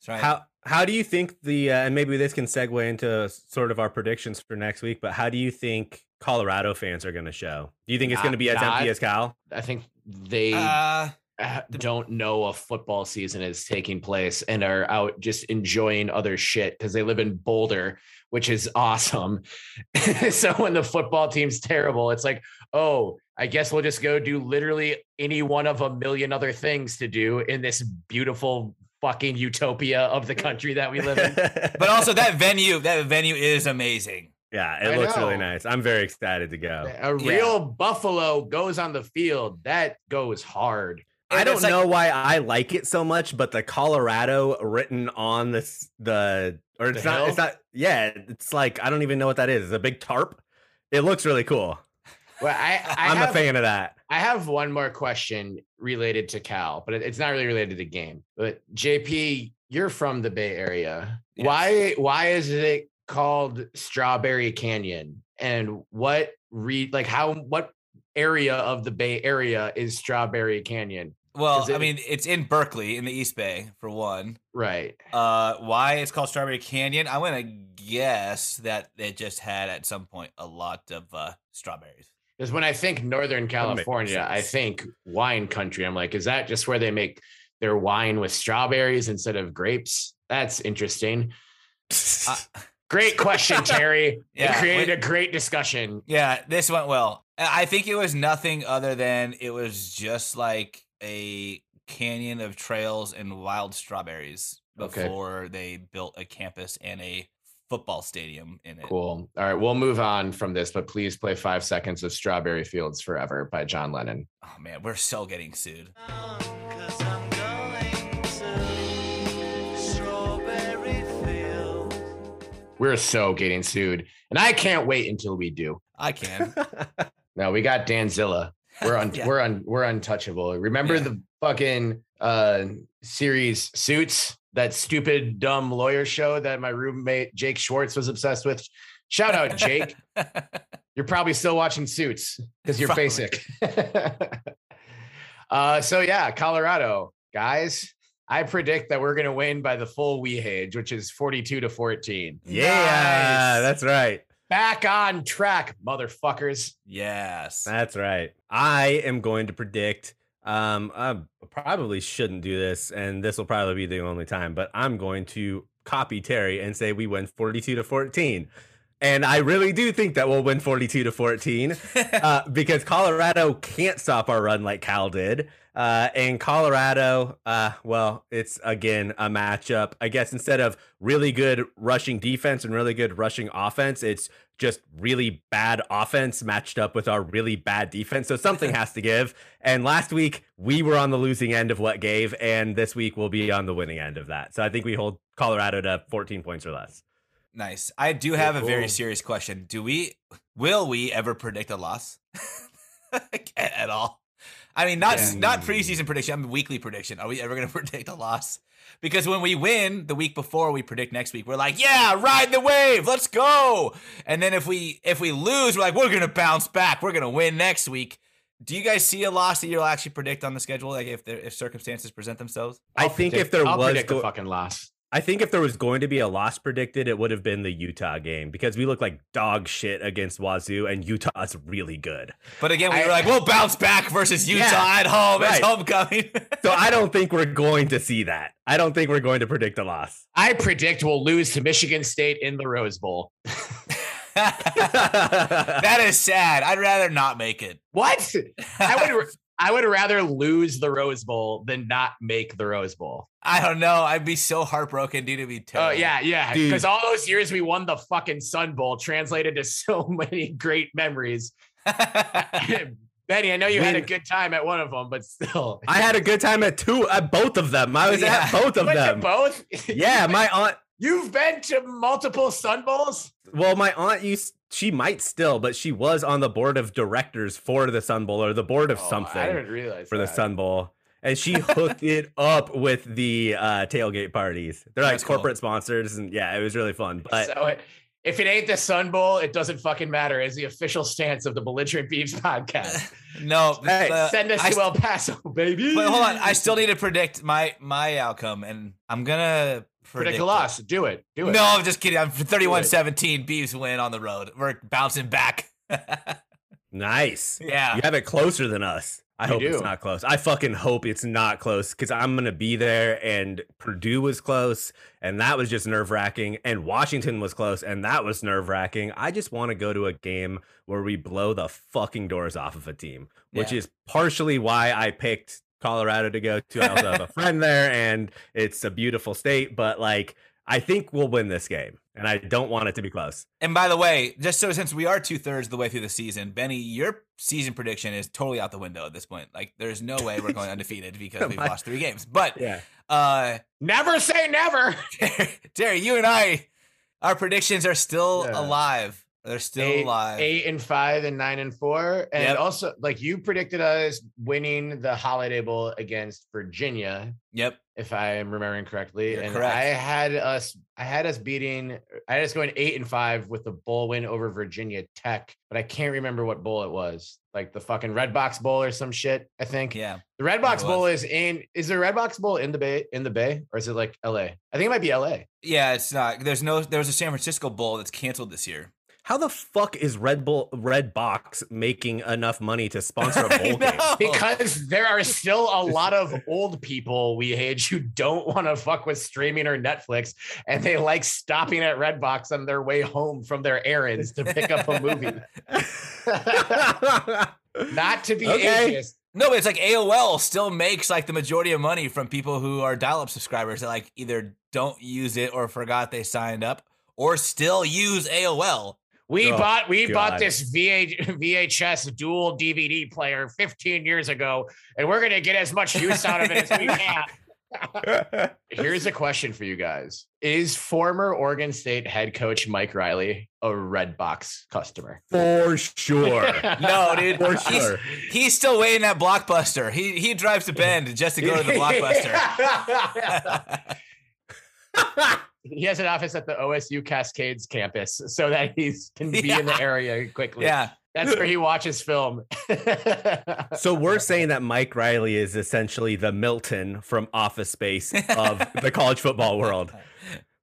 That's right. How how do you think the uh, and maybe this can segue into sort of our predictions for next week? But how do you think Colorado fans are going to show? Do you think it's going to be as not- empty as Cal? I think they. *laughs* don't know a football season is taking place and are out just enjoying other shit because they live in Boulder, which is awesome. *laughs* so when the football team's terrible, it's like, oh, I guess we'll just go do literally any one of a million other things to do in this beautiful fucking utopia of the country that we live in. *laughs* but also that venue, that venue is amazing. yeah, it I looks really nice. I'm very excited to go. A real buffalo goes on the field. That goes hard. I don't like- know why I like it so much, but the Colorado written on this the or it's not hill? it's not yeah, it's like I don't even know what that is. It's a big tarp. It looks really cool. Well, I, *laughs* I I'm have, a fan of that. I have one more question related to Cal, but it's not really related to the game. But JP, you're from the Bay Area. Yes. Why why is it called Strawberry Canyon? And what re like how what area of the Bay Area is Strawberry Canyon? Well, Is I mean, it's in Berkeley in the East Bay for one. Right. Uh, why it's called Strawberry Canyon? I'm gonna guess that it just had at some point a lot of uh, strawberries. Because when I think Northern California, I think wine country. I'm like, is that just where they make their wine with strawberries instead of grapes? That's interesting. Uh, *laughs* Great question, Terry. *laughs* Yeah, it created wait- a great discussion. Yeah, this went well. I I think it was nothing other than it was just like a canyon of trails and wild strawberries Okay. before they built a campus and a football stadium in it. Cool. All right, we'll move on from this, but please play five seconds of Strawberry Fields Forever by John Lennon. Oh man, we're so getting sued. Cause I'm going to Strawberry Fields. We're so getting sued, and I can't wait until we do. I can. *laughs* No, we got Danzilla. We're un- *laughs* Yeah. we're un- we're untouchable. Remember Yeah. the fucking uh series Suits, that stupid dumb lawyer show that my roommate Jake Schwartz was obsessed with. Shout out Jake. *laughs* You're probably still watching Suits because you're Probably. basic. *laughs* uh, so yeah, Colorado guys. I predict that we're gonna win by the full Wehage, which is 42 to 14. yeah, Nice. that's right. Back on track, motherfuckers. yes. That's right. I am going to predict. Um, I probably shouldn't do this, and this will probably be the only time. But I'm going to copy Terry and say we win 42 to 14. And I really do think that we'll win 42 to 14 *laughs* uh, because Colorado can't stop our run like Cal did. Uh, and Colorado, uh, well, it's again a matchup. I guess instead of really good rushing defense and really good rushing offense, it's just really bad offense matched up with our really bad defense. So something *laughs* has to give. And last week we were on the losing end of what gave, and this week we'll be on the winning end of that. So I think we hold Colorado to 14 points or less. Nice. I do have a very serious question. Do we will we ever predict a loss *laughs* at all? I mean, not Yeah. not preseason prediction. I mean, weekly prediction. Are we ever going *laughs* to predict a loss? Because when we win the week before, we predict next week. We're like, yeah, ride the wave, let's go. And then if we if we lose, we're like, we're going to bounce back. We're going to win next week. Do you guys see a loss that you'll actually predict on the schedule, like if there, if circumstances present themselves? I I'll think predict- if there I'll was predict go- a fucking loss. I think if there was going to be a loss predicted, it would have been the Utah game because we look like dog shit against Wazoo, and Utah's really good. But again, we I- were like, we'll bounce back versus Utah Yeah, at home. It's homecoming. So I don't think we're going to see that. I don't think we're going to predict a loss. I predict we'll lose to Michigan State in the Rose Bowl. *laughs* *laughs* that is sad. I'd rather not make it. What? I would *laughs* I would rather lose the Rose Bowl than not make the Rose Bowl. I don't know. I'd be so heartbroken, dude. It'd be Oh yeah, yeah. Because all those years we won the fucking Sun Bowl translated to *laughs* so many great memories. *laughs* *laughs* Benny, I know you had a good time at one of them, but still. I had a good time at two, at both of them. I was Yeah. at both You of went to them. both. Yeah, my aunt. You've been to multiple Sun Bowls. Well, my aunt used. She might still, but she was on the board of directors for the Sun Bowl or the board of Oh, something. I didn't realize for the. Sun Bowl. And she *laughs* hooked it up with the uh, tailgate parties. They're like That's cool. corporate sponsors, and yeah, it was really fun. But so it, if it ain't the Sun Bowl, it doesn't fucking matter. Is the official stance of the Belligerent Beavs podcast. *laughs* no. Hey, uh, Send us I to El Paso, baby. But hold on, I still need to predict my my outcome, and I'm gonna predict it. a loss. Do it. Do it. No, I'm just kidding. I'm 31-17. Beavs win on the road. We're bouncing back. *laughs* nice. yeah. You have it closer than us. I You hope it's not close. I fucking hope it's not close because I'm gonna be there. And Purdue was close, and that was just nerve wracking. And Washington was close, and that was nerve wracking. I just want to go to a game where we blow the fucking doors off of a team, which Yeah. is partially why I picked Colorado to go to. I also have a *laughs* friend there, and it's a beautiful state. But like, I think we'll win this game, and I don't want it to be close. And by the way, just so since we are two thirds of the way through the season, Benny, your season prediction is totally out the window at this point. Like, there's no way we're going undefeated because we've *laughs* lost three games. But Yeah. uh, Never say never. *laughs* Terry, you and I, our predictions are still Yeah. alive. They're still eight, alive. eight and five and nine and four. And Yep. also, like you predicted us winning the Holiday Bowl against Virginia, Yep. if I am remembering correctly. You're and correct. I had us, I had us beating, I had us going eight and five with the bowl win over Virginia Tech, but I can't remember what bowl it was. Like the fucking Red Box Bowl or some shit. I think Yeah. the Red Box Bowl is in. Is the Red Box Bowl in the Bay? In the Bay, or is it like L.A.? I think it might be L.A. Yeah, it's not. There's no. There was a San Francisco Bowl that's canceled this year. How the fuck is Red Bull Red Box making enough money to sponsor a *laughs* bowl game? because there are still a *laughs* lot of old people we age who don't want to fuck with streaming or Netflix, and they like stopping at Red Box on their way home from their errands to pick up a movie. *laughs* Not to be Okay. ageist. No, but it's like AOL still makes like the majority of money from people who are dial-up subscribers that like either don't use it or forgot they signed up or still use AOL. We Oh, bought we bought this VH, VHS *laughs* dual DVD player 15 years ago, and we're gonna get as much use out of it as we *laughs* can. Here's a question for you guys: Is former Oregon State head coach Mike Riley a Redbox customer? For sure. *laughs* No, dude. For he's, he's still waiting at Blockbuster. He he drives to Bend just to go to the Blockbuster. He has an office at the OSU Cascades campus so that he can be in the area quickly. yeah. That's where he watches film. So *laughs* we're saying that Mike Riley is essentially the Milton from Office Space of the *laughs* college football world.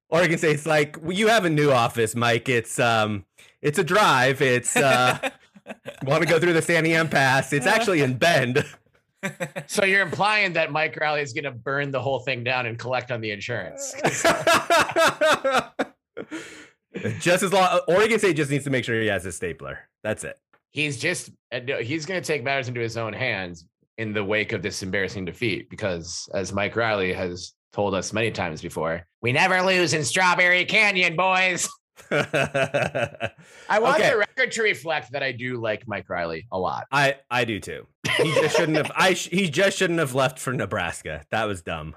Or you can say it's like, well, you have a new office, Mike. It's um, it's a drive. It's uh, *laughs* want to go through the Santiam Pass. It's actually in Bend. So you're implying that Mike Riley is going to burn the whole thing down and collect on the insurance. *laughs* just as long, Oregon State just needs to make sure he has his stapler. That's it. He's just uh, he's going to take matters into his own hands in the wake of this embarrassing defeat because as Mike Riley has told us many times before, we never lose in Strawberry Canyon, boys. *laughs* I want Okay. the record to reflect that I do like Mike Riley a lot. I I do too. He just shouldn't have. I sh- he just shouldn't have left for Nebraska. That was dumb.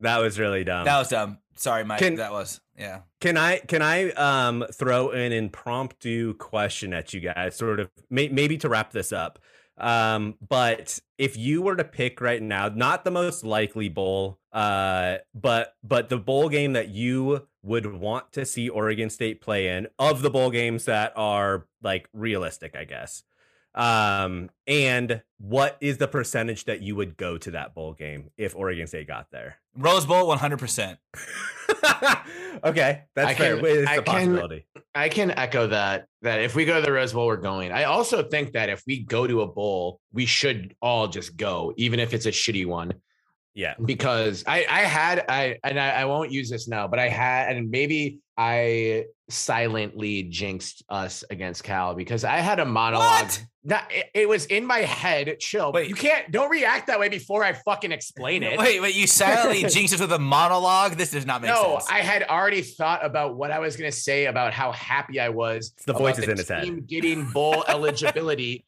That was really dumb. That was dumb. Sorry, Mike. Can- that was yeah. Can I can I um throw an impromptu question at you guys, sort of may, maybe to wrap this up? Um, but if you were to pick right now, not the most likely bowl, uh, but but the bowl game that you would want to see Oregon State play in of the bowl games that are like realistic, I guess. Um, and what is the percentage that you would go to that bowl game if Oregon State got there? Rose Bowl, one hundred percent. *laughs* okay, that's I fair. can- It's I a can- I can echo that. That if we go to the Rose Bowl, we're going. I also think that if we go to a bowl, we should all just go, even if it's a shitty one. Yeah. because I I had I and I, I won't use this now, but I had and maybe I silently jinxed us against Cal because I had a monologue. What? Not, it, it was in my head. Chill. Wait. you can't don't react that way before I fucking explain it. Wait, wait, you silently *laughs* jinxed us with a monologue? This does not make no, sense. No, I had already thought about what I was going to say about how happy I was. the about voices the in his head. Getting bowl *laughs* eligibility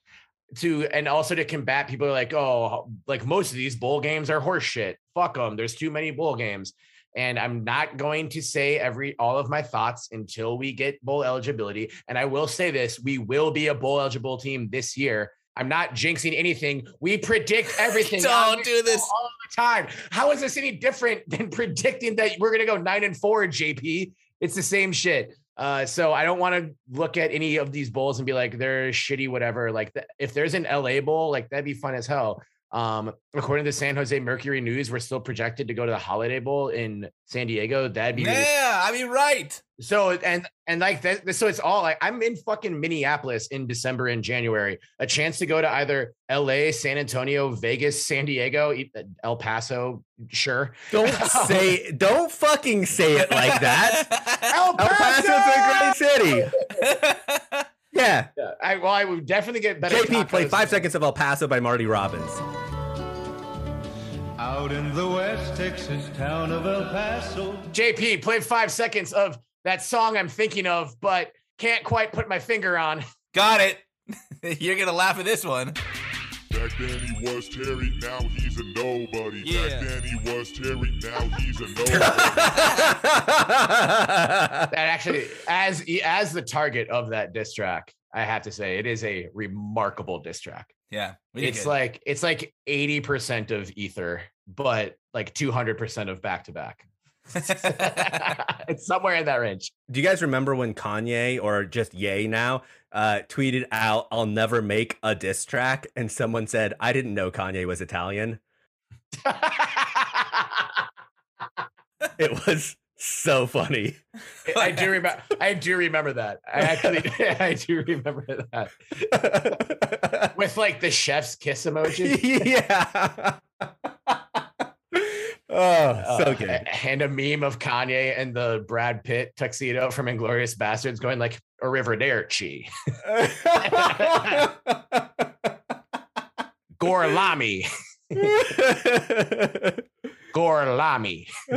to, and also to combat people are like, oh, like most of these bowl games are horseshit. Fuck them. There's too many bowl games. And I'm not going to say every all of my thoughts until we get bowl eligibility. And I will say this: we will be a bowl eligible team this year. I'm not jinxing anything. We predict *laughs* everything. Don't do this. all the time. How is this any different than *laughs* predicting that we're gonna go nine and four, JP? It's the same shit. Uh, so I don't want to look at any of these bowls and be like they're shitty, whatever. Like th- if there's an LA bowl, like that'd be fun as hell. Um, according to the San Jose Mercury News, we're still projected to go to the Holiday Bowl in San Diego. That'd be really yeah, I mean, right. so and and like that, so it's all like I'm in fucking Minneapolis in December and January. A chance to go to either L.A., San Antonio, Vegas, San Diego, e- El Paso. Sure, Don't *laughs* say, don't fucking say it like that. *laughs* El El Paso's a great city. *laughs* Yeah. Yeah, I well, I would definitely get better. JP, play five seconds of El Paso by Marty Robbins. Out in the West Texas town of El Paso. JP, play five seconds of that song I'm thinking of, but can't quite put my finger on. Got it. *laughs* You're gonna laugh at this one. Back then he was Terry, now he's a nobody. Yeah. Back then he was Terry, now he's a nobody. *laughs* That actually, as as the target of that diss track, I have to say it is a remarkable diss track. Yeah, we did it's good. like it's like 80% of ether but like 200% of back to back it's somewhere in that range Do you guys remember when Kanye or just Ye now uh, tweeted out, "I'll never make a diss track," and someone said, "I didn't know Kanye was Italian." *laughs* It was so funny. *laughs* i do remember i do remember that i actually *laughs* i do remember that *laughs* with like the chef's kiss emoji yeah. oh, so Uh, good. and a meme of kanye and the brad pitt tuxedo from inglorious bastards going like arrivederci gorlami gorlami *laughs*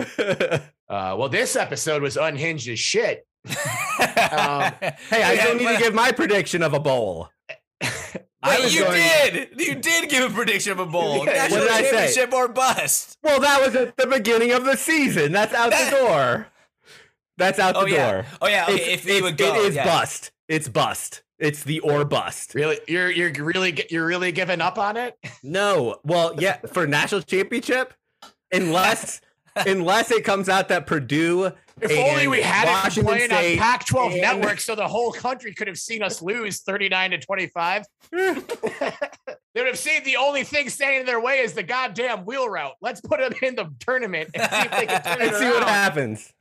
uh well this episode was unhinged as shit Um, *laughs* hey, I still need to give my prediction of a bowl. I Wait, was you going- did. You did give a prediction of a bowl. *laughs* Yeah, National what did I say? championship or bust. Well, that was at the beginning of the season. That's out That- the door. That's out the Oh yeah. door. Oh yeah. Okay, It's- if you it's- would go, it is yeah. bust. It's bust. It's the or bust. really you're you're really you're really giving up on it No. Well, yeah, for national championship, unless *laughs* unless it comes out that Purdue. if only we had it Washington playing on Pac-12 and- network, so the whole country could have seen us lose 39 to 25. *laughs* they would have seen the only thing standing in their way is the goddamn wheel route. Let's put them in the tournament and see if they can turn *laughs* it see what happens.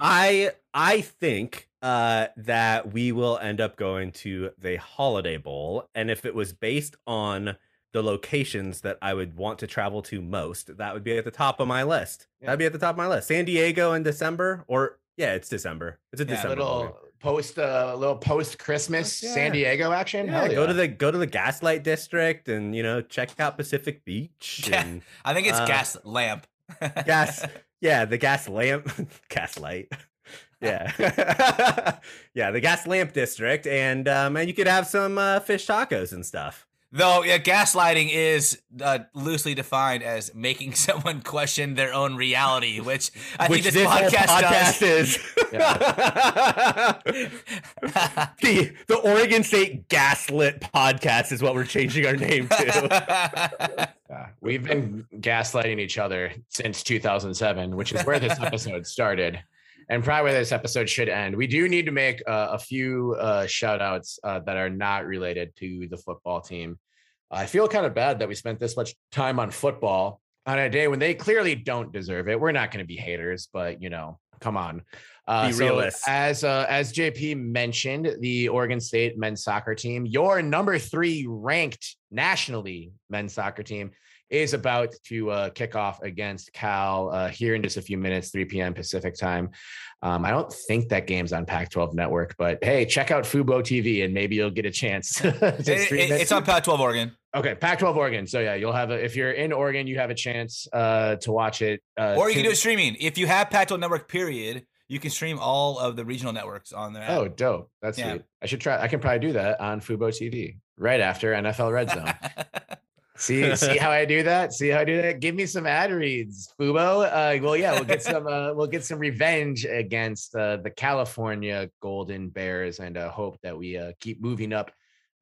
I I think uh, that we will end up going to the Holiday Bowl, and if it was based on the locations that I would want to travel to most, that would be at the top of my list. That'd be at the top of my list. San Diego in December, or yeah, it's December. It's a Yeah, December. little post uh, little post Christmas Yeah. San Diego action. Yeah, go to the go to the Gaslight District and you know check out Pacific Beach *laughs* Yeah. and I think it's Uh, gas lamp. gas *laughs* yeah the gas lamp *laughs* gaslight yeah yeah the gas lamp district and um and you could have some uh, fish tacos and stuff Though, yeah, gaslighting is uh, loosely defined as making *laughs* someone question their own reality, which I which think this this, whole podcast, podcast is *laughs* the the Oregon State Gaslit podcast is what we're changing our name to. does. *laughs* Yeah, we've been gaslighting each other since 2007, which is where this episode started. And probably where this episode should end. We do need to make uh, a few uh, shout outs uh, that are not related to the football team. I feel kind of bad that we spent this much time on football on a day when they clearly don't deserve it. We're not going to be haters, but you know, come on. Uh, Be so realists. as uh, as JP mentioned, the Oregon State men's soccer team, your number three ranked nationally men's soccer team, is about to uh, kick off against Cal uh, here in just a few minutes, 3 p.m. Pacific time. Um, I don't think that game's on Pac-12 Network, but hey, check out Fubo TV and maybe you'll get a chance. *laughs* to It- stream it- it. it's on Pac-12 Oregon. Okay, Pac-12 Oregon. So yeah, you'll have a, if you're in Oregon, you have a chance uh, to watch it. Uh, Or you can do streaming. If you have Pac-12 Network, period, you can stream all of the regional networks on there. Oh, dope! That's Yeah. sweet. I should try. I can probably do that on Fubo TV right after NFL Red Zone. *laughs* see, see how I do that? See how I do that? Give me some ad reads, Fubo. Uh, well, yeah, we'll get some. Uh, we'll get some revenge against uh, the California Golden Bears, and uh, hope that we uh, keep moving up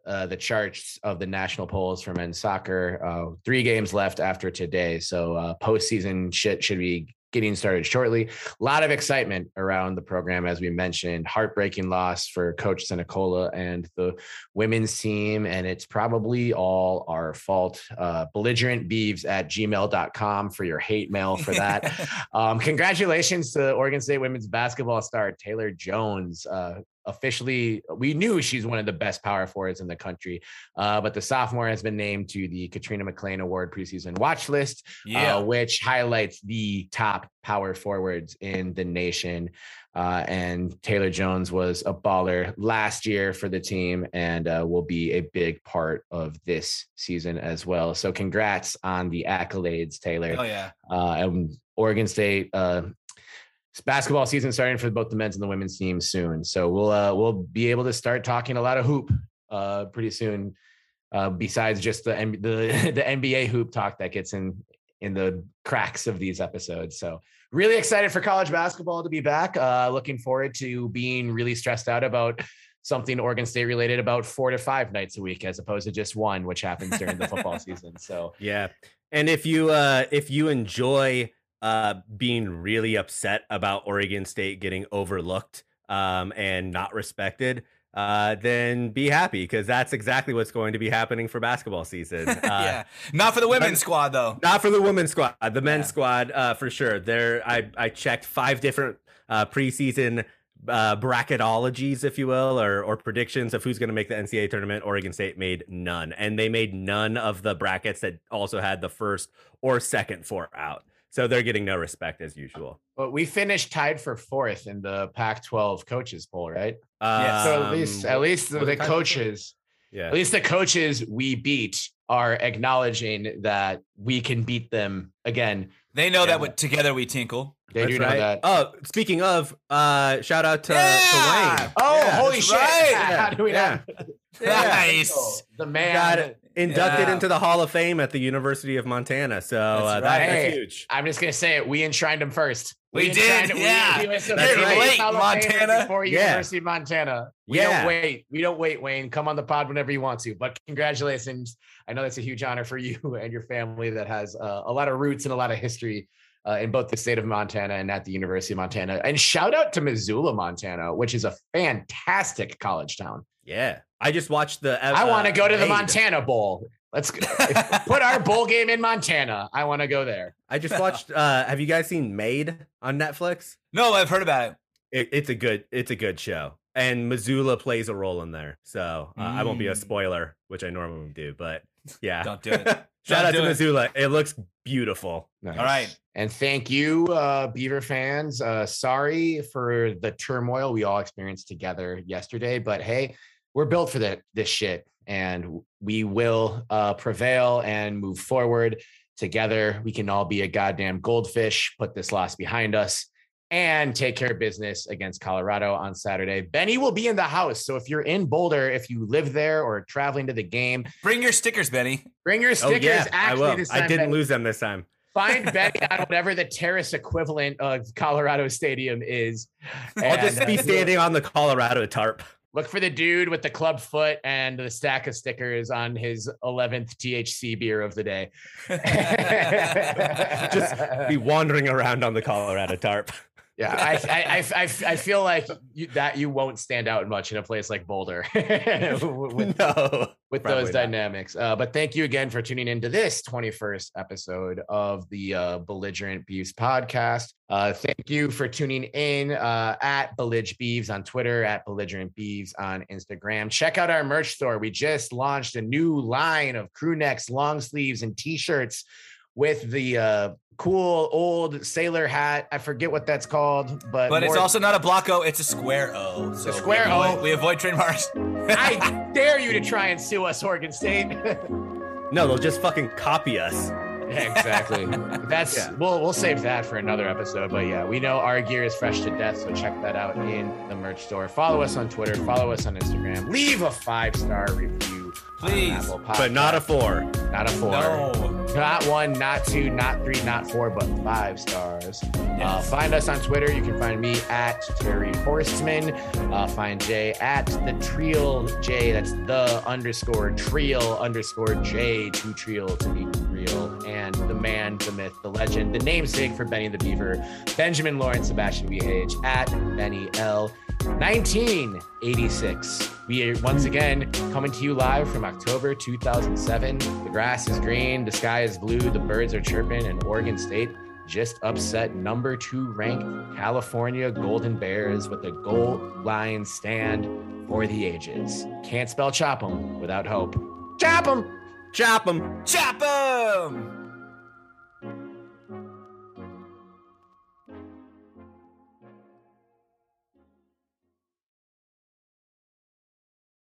uh, the charts of the national polls for men's soccer. Uh, three games left after today, so uh, postseason shit should be getting started shortly. A lot of excitement around the program, as we mentioned. Heartbreaking loss for Coach Senecola and the women's team, and it's probably all our fault. Uh, belligerentbeavs at gmail.com for your hate mail for that. *laughs* um, congratulations to Oregon State women's basketball star Taylor Jones. Uh, officially, we knew she's one of the best power forwards in the country, uh, but the sophomore has been named to the Katrina McClain Award preseason watch list, Yeah. uh, which highlights the top power forwards in the nation. Uh, and Taylor Jones was a baller last year for the team and uh, will be a big part of this season as well. So, congrats on the accolades, Taylor Oh yeah. uh, and Oregon State uh, it's basketball season starting for both the men's and the women's teams soon. So we'll uh, we'll be able to start talking a lot of hoop uh, pretty soon. Uh, besides just the the *laughs* the NBA hoop talk that gets in in the cracks of these episodes. So really excited for college basketball to be back. Uh, looking forward to being really stressed out about something Oregon State related about four to five nights a week as opposed to just one, which happens during the football *laughs* season. So Yeah. And if you uh if you enjoy uh being really upset about Oregon State getting overlooked um and not respected, uh then be happy because that's exactly what's going to be happening for basketball season. *laughs* Uh yeah. Not for the women's squad though. Not for the women's squad. The men's Yeah. squad, uh, for sure. There, I I checked five different uh, preseason uh, bracketologies, if you will, or or predictions of who's going to make the NCAA tournament. Oregon State made none, and they made none of the brackets that also had the first or second four out. So they're getting no respect as usual. But we finished tied for fourth in the Pac-12 coaches poll, right? Yes. so at least, Um, at least the, the tied for fourth? coaches, yeah, at least the coaches we beat are acknowledging that we can beat them again. They know Yeah. that together we tinkle. They That's do know right. that. Oh, speaking of, uh, shout out to, Yeah! to Wayne. Oh, Yeah, holy shit! right. *laughs* How do we Yeah. not? Nice. The Got man. Inducted Yeah. into the Hall of Fame at the University of Montana. So uh, That's that- right. that's Hey, huge. I'm just gonna say it. We enshrined him first. We enshrined- did, yeah. he was the That's first right. Late, Hall of Montana. before Yeah. University of Montana. We Yeah. don't wait. We don't wait, Wayne. Come on the pod whenever you want to. But congratulations. I know that's a huge honor for you *laughs* and your family that has uh, a lot of roots and a lot of history uh, in both the state of Montana and at the University of Montana. And shout out to Missoula, Montana, which is a fantastic college town. Yeah, I just watched the. I want to uh, go to the Raid. Montana Bowl. Let's *laughs* put our bowl game in Montana. I want to go there. I just watched. uh Have you guys seen Maid on Netflix? No, I've heard about it. It, it's a good. It's a good show, and Missoula plays a role in there. So uh, I won't be a Mm. spoiler, which I normally do, but yeah. Don't do it. *laughs* Shout Don't out do to it. Missoula. It looks beautiful. Nice. All right. And thank you, uh, Beaver fans. Uh, sorry for the turmoil we all experienced together yesterday, but hey, we're built for that this shit, and we will uh, prevail and move forward together. We can all be a goddamn goldfish. Put this loss behind us. And take care of business against Colorado on Saturday. Benny will be in the house. So if you're in Boulder, if you live there or traveling to the game, Bring your stickers, Benny. bring your stickers Oh stickers. yeah, I will. this I didn't Benny. lose them this time. find *laughs* Benny on whatever the terrace equivalent of Colorado Stadium is. I'll just be standing on the Colorado tarp. Look for the dude with the club foot and the stack of stickers on his 11th THC beer of the day. *laughs* Just be wandering around on the Colorado tarp. Yeah, I, I, I, I, feel like you, that you won't stand out much in a place like Boulder *laughs* with, no. with those not. dynamics. Uh, but thank you again for tuning into this 21st episode of the uh, Belligerent Beavs podcast. Uh, thank you for tuning in uh, at Bellig Beavs on Twitter, at Belligerent Beavs on Instagram. Check out our merch store. We just launched a new line of crew necks, long sleeves, and t-shirts with the uh, cool old sailor hat. I forget what that's called, but But it's also not a block O, it's a square O. So A square we avoid, O. We avoid trademarks. I *laughs* dare you to try and sue us, Oregon State. No, they'll just fucking copy us. Exactly. *laughs* That's Yeah. we'll we'll save that for another episode. But yeah, we know our gear is fresh to death, so check that out in the merch store. Follow us on Twitter, follow us on Instagram, leave a five star review. On Please. Apple But not a four. not a four. No. Not one, not two, not three, not four, but five stars. Uh, find us on Twitter. You can find me at Terry Horstman. Uh, find Jay at the Trial J. That's the underscore Trial underscore J. Two Trial to be real. And the man, the myth, the legend, the namesake for Benny the Beaver, Benjamin Lawrence Sebastian Wehage at Benny L. 1986. We are once again coming to you live from October 2007. The grass is green, the sky is blue, the birds are chirping, and Oregon State just upset number two ranked California Golden Bears with a goal line stand for the ages. Can't spell chop chop 'em without hope. Chop Chop 'em! Chop them. Chop 'em!